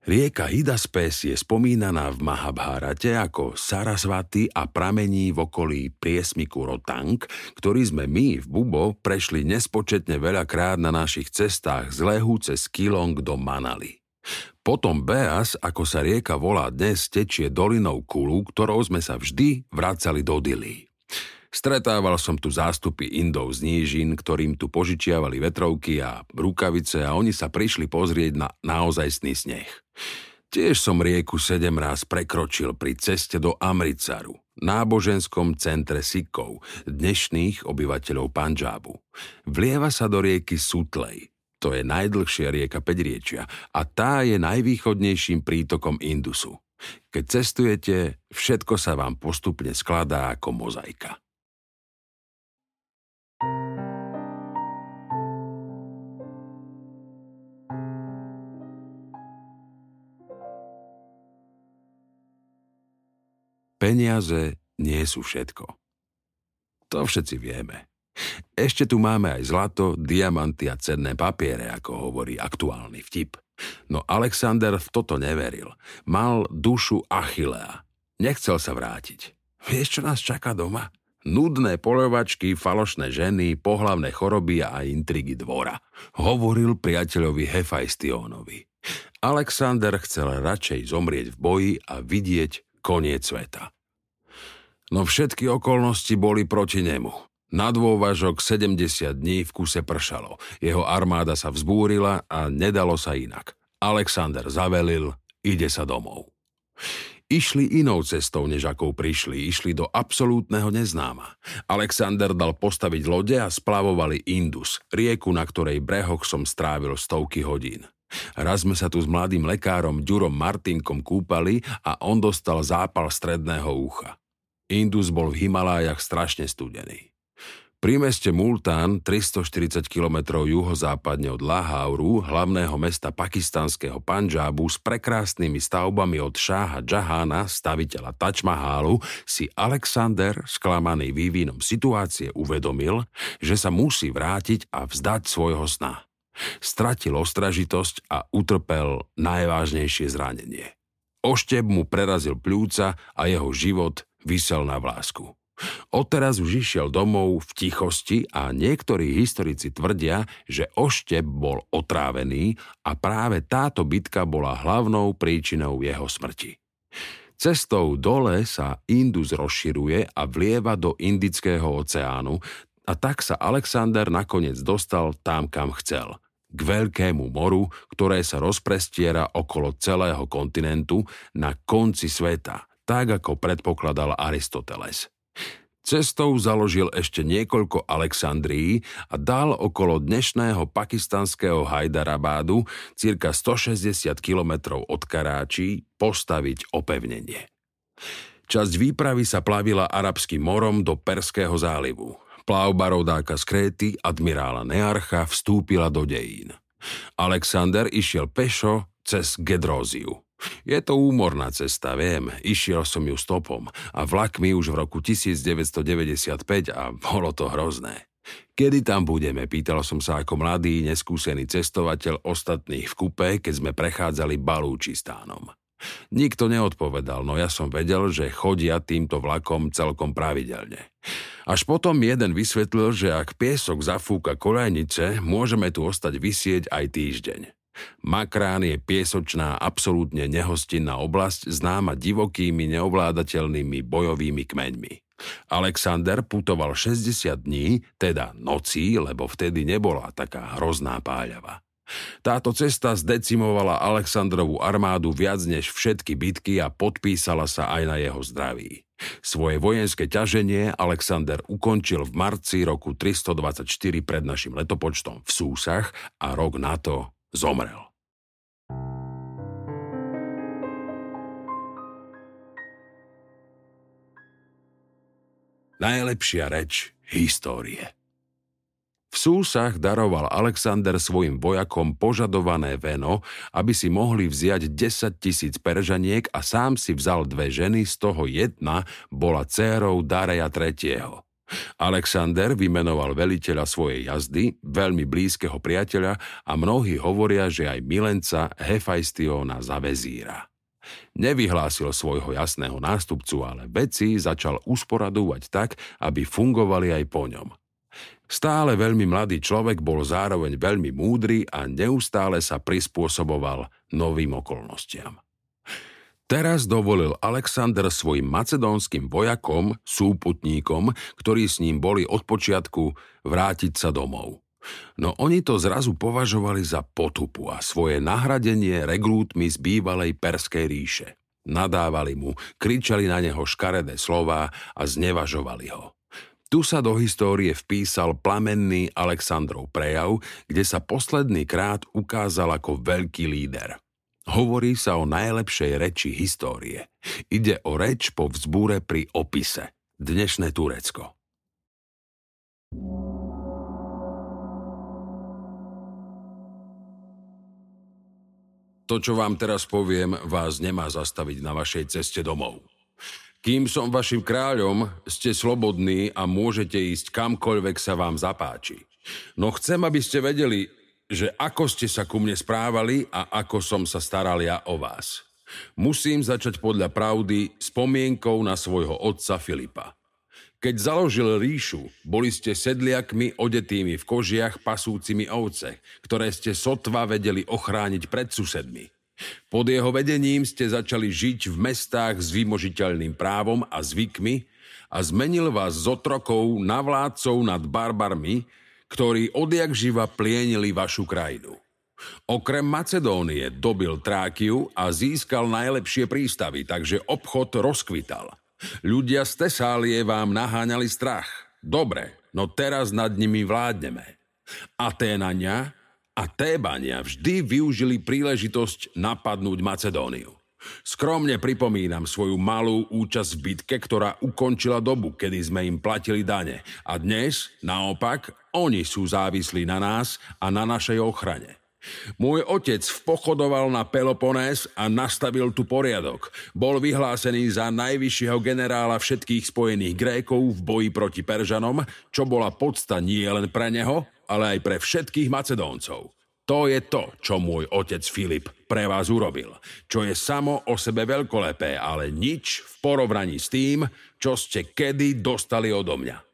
Rieka Hydaspes je spomínaná v Mahabhárate ako Sarasvaty a pramení v okolí priesmiku Rotang, ktorý sme my v Bubo prešli nespočetne veľakrát na našich cestách z Lehu cez Kilong do Manali. Potom Beas, ako sa rieka volá dnes, tečie dolinou Kulu, ktorou sme sa vždy vracali do Dily. Stretával som tu zástupy Indov z nížin, ktorým tu požičiavali vetrovky a rukavice a oni sa prišli pozrieť na naozajstný sneh. Tiež som rieku sedem raz prekročil pri ceste do Amricaru, náboženskom centre Sikov, dnešných obyvateľov Panžábu. Vlieva sa do rieky Sutlej, to je najdlhšia rieka Pedriečia a tá je najvýchodnejším prítokom Indusu. Keď cestujete, všetko sa vám postupne skladá ako mozaika. Peniaze nie sú všetko. To všetci vieme. Ešte tu máme aj zlato, diamanty a cenné papiere, ako hovorí aktuálny vtip. No Alexander v toto neveril. Mal dušu Achillea. Nechcel sa vrátiť. Vieš, čo nás čaká doma? Nudné polovačky, falošné ženy, pohlavné choroby a intrigy dvora. Hovoril priateľovi Hefajstionovi. Alexander chcel radšej zomrieť v boji a vidieť koniec sveta. No všetky okolnosti boli proti nemu. Na dôvažok 70 dní v kuse pršalo. Jeho armáda sa vzbúrila a nedalo sa inak. Alexander zavelil, ide sa domov. Išli inou cestou, než akou prišli. Išli do absolútneho neznáma. Alexander dal postaviť lode a splavovali Indus, rieku, na ktorej brehoch som strávil stovky hodín. Raz sme sa tu s mladým lekárom Ďurom Martinkom kúpali a on dostal zápal stredného ucha. Indus bol v Himalájach strašne studený. Pri meste Multán, 340 km juhozápadne od Lahauru, hlavného mesta pakistanského Panžábu s prekrásnymi stavbami od Šáha Džahána, staviteľa Taj Mahalu, si Alexander, sklamaný vývinom situácie, uvedomil, že sa musí vrátiť a vzdať svojho sna. Stratil ostražitosť a utrpel najvážnejšie zranenie. Ošteb mu prerazil pľúca a jeho život vysel na vlásku. Odteraz už išiel domov v tichosti a niektorí historici tvrdia, že Ošteb bol otrávený a práve táto bitka bola hlavnou príčinou jeho smrti. Cestou dole sa Indus rozširuje a vlieva do Indického oceánu a tak sa Alexander nakoniec dostal tam, kam chcel – k veľkému moru, ktoré sa rozprestiera okolo celého kontinentu na konci sveta – tak ako predpokladal Aristoteles. Cestou založil ešte niekoľko Alexandrií a dal okolo dnešného pakistanského Hyderabádu, cirka 160 km od Karáči, postaviť opevnenie. Časť výpravy sa plavila Arabským morom do Perského zálivu. Plavba rodáka z Kréty, admirála Nearcha, vstúpila do dejín. Alexander išiel pešo cez Gedróziu. Je to úmorná cesta, viem, išiel som ju stopom a vlakmi už v roku 1995 a bolo to hrozné. Kedy tam budeme, pýtal som sa ako mladý, neskúsený cestovateľ ostatných v kupe, keď sme prechádzali Balúčistánom. Nikto neodpovedal, no ja som vedel, že chodia týmto vlakom celkom pravidelne. Až potom jeden vysvetlil, že ak piesok zafúka kolejnice, môžeme tu ostať vysieť aj týždeň. Makrán je piesočná, absolútne nehostinná oblasť, známa divokými, neovládateľnými bojovými kmeňmi. Alexander putoval 60 dní, teda nocí, lebo vtedy nebola taká hrozná páľava. Táto cesta zdecimovala Alexandrovú armádu viac než všetky bitky a podpísala sa aj na jeho zdraví. Svoje vojenské ťaženie Alexander ukončil v marci roku 324 pred našim letopočtom v Súsach a rok na to zomrel. Najlepšia reč histórie. V súsach daroval Alexander svojim vojakom požadované veno, aby si mohli vziať 10 tisíc peržaniek a sám si vzal dve ženy, z toho jedna bola dcérou Dareja III. Alexander vymenoval veliteľa svojej jazdy, veľmi blízkeho priateľa a mnohí hovoria, že aj milenca Hefajstiona za vezíra. Nevyhlásil svojho jasného nástupcu, ale veci začal usporadovať tak, aby fungovali aj po ňom. Stále veľmi mladý človek bol zároveň veľmi múdry a neustále sa prispôsoboval novým okolnostiam. Teraz dovolil Alexander svojim macedónskym vojakom, súputníkom, ktorí s ním boli od počiatku, vrátiť sa domov. No oni to zrazu považovali za potupu a svoje nahradenie regrútmi z bývalej Perskej ríše. Nadávali mu, kričali na neho škaredé slová a znevažovali ho. Tu sa do histórie vpísal plamenný Alexandrov prejav, kde sa posledný krát ukázal ako veľký líder. Hovorí sa o najlepšej reči histórie. Ide o reč po vzbúre pri opise. Dnešné Turecko. To, čo vám teraz poviem, vás nemá zastaviť na vašej ceste domov. Kým som vašim kráľom, ste slobodní a môžete ísť kamkoľvek sa vám zapáči. No chcem, aby ste vedeli, že ako ste sa ku mne správali a ako som sa staral ja o vás. Musím začať podľa pravdy spomienkou na svojho otca Filipa. Keď založil ríšu, boli ste sedliakmi odetými v kožiach pasúcimi ovce, ktoré ste sotva vedeli ochrániť pred susedmi. Pod jeho vedením ste začali žiť v mestách s vymožiteľným právom a zvykmi a zmenil vás z otrokov na vládcov nad barbarmi, ktorí odjak živa plienili vašu krajinu. Okrem Macedónie dobil Trákiu a získal najlepšie prístavy, takže obchod rozkvital – Ľudia z Tesálie vám naháňali strach. Dobre, no teraz nad nimi vládneme. Aténania a Tébania vždy využili príležitosť napadnúť Macedóniu. Skromne pripomínam svoju malú účasť v bitke, ktorá ukončila dobu, kedy sme im platili dane. A dnes, naopak, oni sú závislí na nás a na našej ochrane. Môj otec vpochodoval na Peloponés a nastavil tu poriadok. Bol vyhlásený za najvyššieho generála všetkých spojených Grékov v boji proti Peržanom, čo bola podsta nie len pre neho, ale aj pre všetkých Macedóncov. To je to, čo môj otec Filip pre vás urobil, čo je samo o sebe veľkolepé, ale nič v porovnaní s tým, čo ste kedy dostali odo mňa.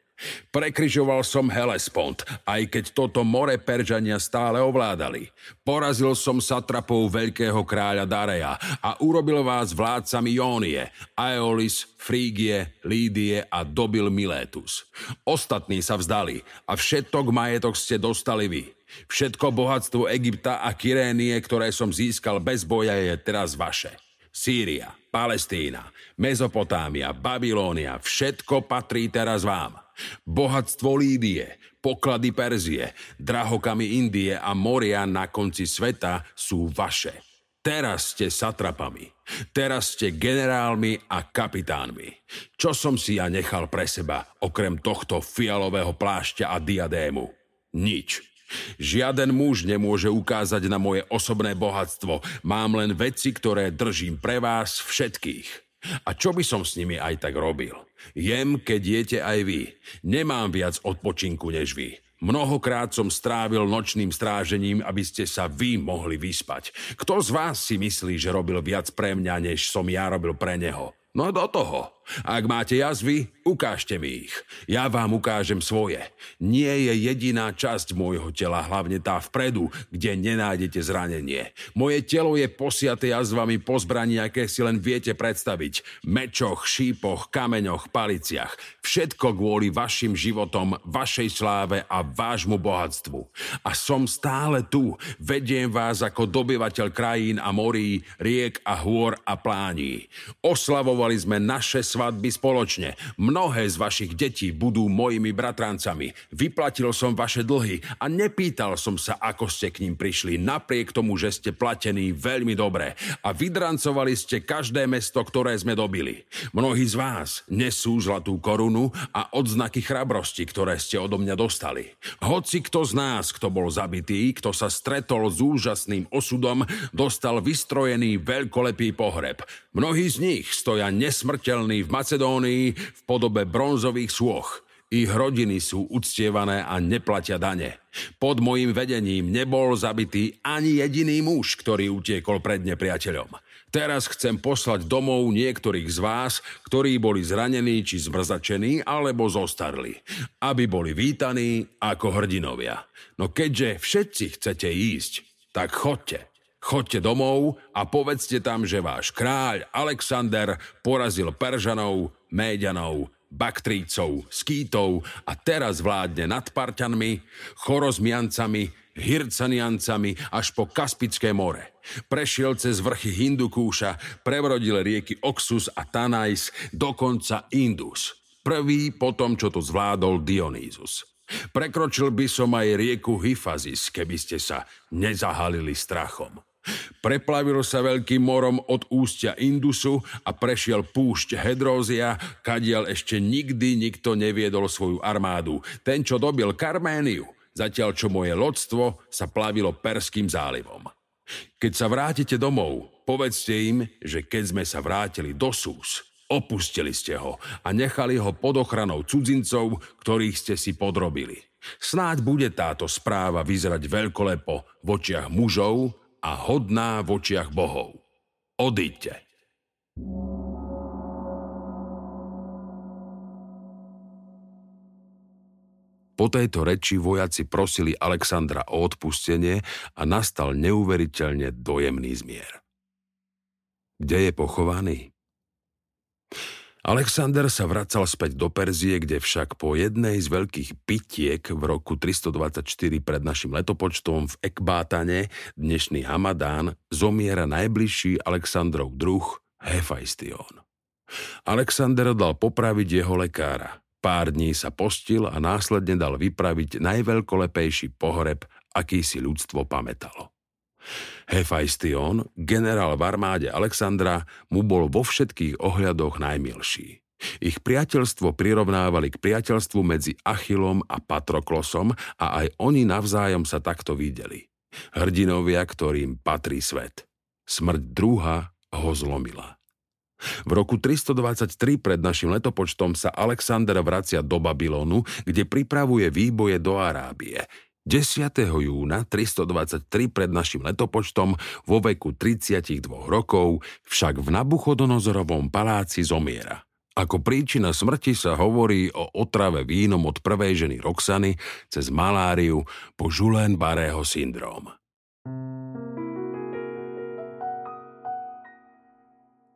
Prekryžoval som Hellespont, aj keď toto more Peržania stále ovládali. Porazil som satrapov veľkého kráľa Dareja a urobil vás vládcami Jónie, Aeolis, Frígie, Lídie a dobil Milétus. Ostatní sa vzdali a všetok majetok ste dostali vy. Všetko bohatstvo Egypta a Kyrénie, ktoré som získal bez boja, je teraz vaše. Sýria, Palestína, Mezopotámia, Babilónia, všetko patrí teraz vám. Bohatstvo Lídie, poklady Perzie, drahokamy Indie a moria na konci sveta sú vaše. Teraz ste satrapami. Teraz ste generálmi a kapitánmi. Čo som si ja nechal pre seba, okrem tohto fialového plášťa a diadému? Nič. Žiaden muž nemôže ukázať na moje osobné bohatstvo. Mám len veci, ktoré držím pre vás všetkých. A čo by som s nimi aj tak robil? Jem, keď jete aj vy. Nemám viac odpočinku než vy. Mnohokrát som strávil nočným strážením, aby ste sa vy mohli vyspať. Kto z vás si myslí, že robil viac pre mňa, než som ja robil pre neho? No do toho. Ak máte jazvy, ukážte mi ich. Ja vám ukážem svoje. Nie je jediná časť môjho tela, hlavne tá vpredu, kde nenájdete zranenie. Moje telo je posiate jazvami po zbraní, aké si len viete predstaviť. Mečoch, šípoch, kameňoch, paliciach. Všetko kvôli vašim životom, vašej sláve a vášmu bohatstvu. A som stále tu. Vediem vás ako dobyvateľ krajín a morí, riek a hôr a plání. Oslavovali sme naše svadby spoločne. Mnohé z vašich detí budú mojimi bratrancami. Vyplatil som vaše dlhy a nepýtal som sa, ako ste k ním prišli, napriek tomu, že ste platení veľmi dobre a vydrancovali ste každé mesto, ktoré sme dobili. Mnohí z vás nesú zlatú korunu a odznaky chrabrosti, ktoré ste odo mňa dostali. Hoci kto z nás, kto bol zabitý, kto sa stretol s úžasným osudom, dostal vystrojený veľkolepý pohreb. Mnohí z nich stoja nesmrteľní v Macedónii v podobe bronzových sôch. Ich rodiny sú uctievané a neplatia dane. Pod mojim vedením nebol zabitý ani jediný muž, ktorý utiekol pred nepriateľom. Teraz chcem poslať domov niektorých z vás, ktorí boli zranení či zmrzačení alebo zostarli, aby boli vítaní ako hrdinovia. No keďže všetci chcete ísť, tak chodte. Chodte domov a povedzte tam, že váš kráľ Alexander porazil Peržanov, Méďanov, Baktrícov, Skýtov a teraz vládne nad Parťanmi, Chorozmiancami, Hircaniancami až po Kaspické more. Prešiel cez vrchy Hindukúša, prevrodil rieky Oxus a Tanais, dokonca Indus. Prvý po tom, čo to zvládol Dionýzus. Prekročil by som aj rieku Hyfazis, keby ste sa nezahalili strachom. Preplavil sa veľkým morom od ústia Indusu a prešiel púšť Hedrózia, kadiaľ ešte nikdy nikto neviedol svoju armádu. Ten, čo dobil Karméniu, zatiaľ čo moje lodstvo sa plavilo Perským zálivom. Keď sa vrátite domov, povedzte im, že keď sme sa vrátili do Sús, opustili ste ho a nechali ho pod ochranou cudzincov, ktorých ste si podrobili. Snáď bude táto správa vyzerať veľkolepo v očiach mužov a hodná v očiach bohov. Odíďte. Po tejto reči vojaci prosili Alexandra o odpustenie a nastal neuveriteľne dojemný zmier. Kde je pochovaný? Alexander sa vracal späť do Perzie, kde však po jednej z veľkých pitiek v roku 324 pred našim letopočtom v Ekbátane, dnešný Hamadán, zomiera najbližší Alexandrov druh Hefajstion. Alexander dal popraviť jeho lekára. Pár dní sa postil a následne dal vypraviť najveľkolepejší pohreb, aký si ľudstvo pamätalo. Hefajstion, generál v armáde Alexandra, mu bol vo všetkých ohľadoch najmilší. Ich priateľstvo prirovnávali k priateľstvu medzi Achilom a Patroklosom a aj oni navzájom sa takto videli. Hrdinovia, ktorým patrí svet. Smrť druha ho zlomila. V roku 323 pred našim letopočtom sa Alexander vracia do Babylonu, kde pripravuje výboje do Arábie. 10. júna 323 pred našim letopočtom vo veku 32 rokov však v Nabuchodonozorovom paláci zomiera. Ako príčina smrti sa hovorí o otrave vínom od prvej ženy Roxany cez maláriu po Julien Barého syndróm.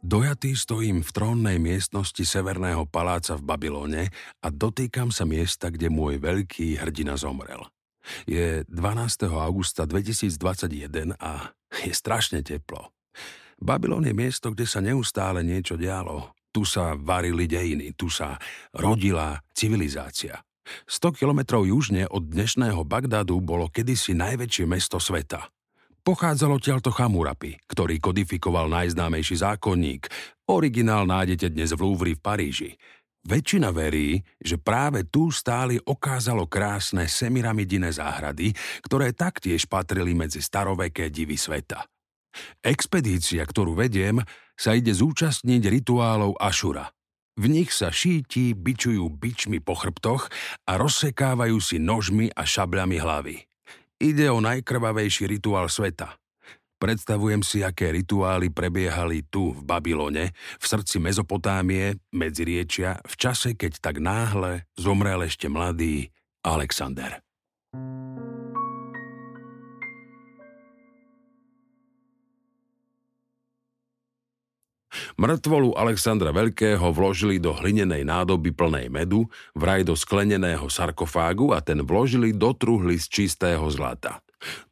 Dojatý stojím v trónnej miestnosti Severného paláca v Babylone a dotýkam sa miesta, kde môj veľký hrdina zomrel. Je 12. augusta 2021 a je strašne teplo. Babylon je miesto, kde sa neustále niečo dialo. Tu sa varili dejiny, tu sa rodila civilizácia. 100 kilometrov južne od dnešného Bagdadu bolo kedysi najväčšie mesto sveta. Pochádzalo tiaľto Chamurapi, ktorý kodifikoval najznámejší zákonník. Originál nájdete dnes v Louvre v Paríži. Väčšina verí, že práve tu stáli okázalo krásne semiramidine záhrady, ktoré taktiež patrili medzi staroveké divy sveta. Expedícia, ktorú vediem, sa ide zúčastniť rituálov Ašura. V nich sa šíti bičujú bičmi po chrbtoch a rozsekávajú si nožmi a šabľami hlavy. Ide o najkrvavejší rituál sveta – Predstavujem si, aké rituály prebiehali tu v Babylone, v srdci Mezopotámie, medzi riečia, v čase, keď tak náhle zomrel ešte mladý Alexander. Mŕtvolu Alexandra Veľkého vložili do hlinenej nádoby plnej medu, vraj do skleneného sarkofágu a ten vložili do truhly z čistého zlata.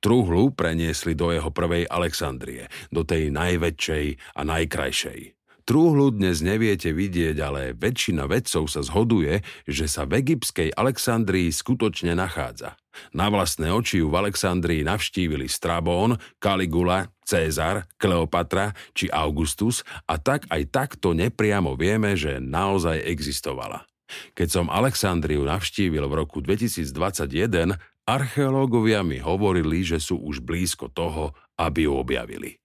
Truhlu preniesli do jeho prvej Alexandrie, do tej najväčšej a najkrajšej. Trúhlu dnes neviete vidieť, ale väčšina vedcov sa zhoduje, že sa v egyptskej Alexandrii skutočne nachádza. Na vlastné oči ju v Alexandrii navštívili Strabón, Caligula, Cézar, Kleopatra či Augustus a tak aj takto nepriamo vieme, že naozaj existovala. Keď som Alexandriu navštívil v roku 2021, Archeológovia mi hovorili, že sú už blízko toho, aby ju objavili.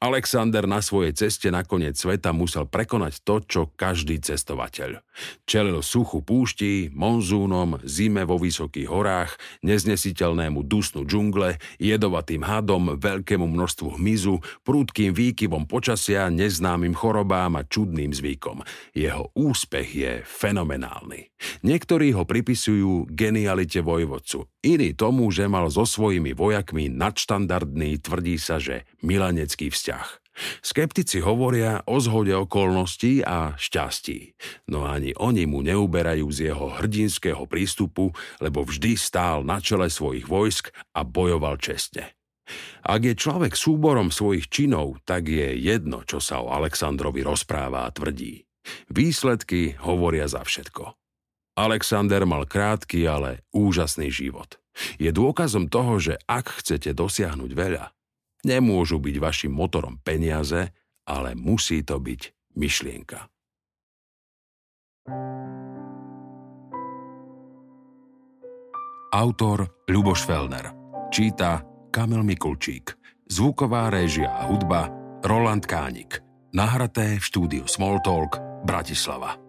Alexander na svojej ceste na koniec sveta musel prekonať to, čo každý cestovateľ. Čelil suchu púšti, monzúnom, zime vo vysokých horách, neznesiteľnému dusnu džungle, jedovatým hadom, veľkému množstvu hmyzu, prúdkým výkyvom počasia, neznámym chorobám a čudným zvykom. Jeho úspech je fenomenálny. Niektorí ho pripisujú genialite vojvodcu, iní tomu, že mal so svojimi vojakmi nadštandardný, tvrdí sa, že milanecký vzťah. Skeptici hovoria o zhode okolností a šťastí, no ani oni mu neuberajú z jeho hrdinského prístupu, lebo vždy stál na čele svojich vojsk a bojoval čestne. Ak je človek súborom svojich činov, tak je jedno, čo sa o Alexandrovi rozpráva a tvrdí. Výsledky hovoria za všetko. Alexander mal krátky, ale úžasný život. Je dôkazom toho, že ak chcete dosiahnuť veľa, nemôžu byť vašim motorom peniaze, ale musí to byť myšlienka. Autor Ľuboš Felner. Číta Kamil Mikulčík. Zvuková réžia a hudba Roland Kánik. Nahraté v štúdiu Smalltalk Bratislava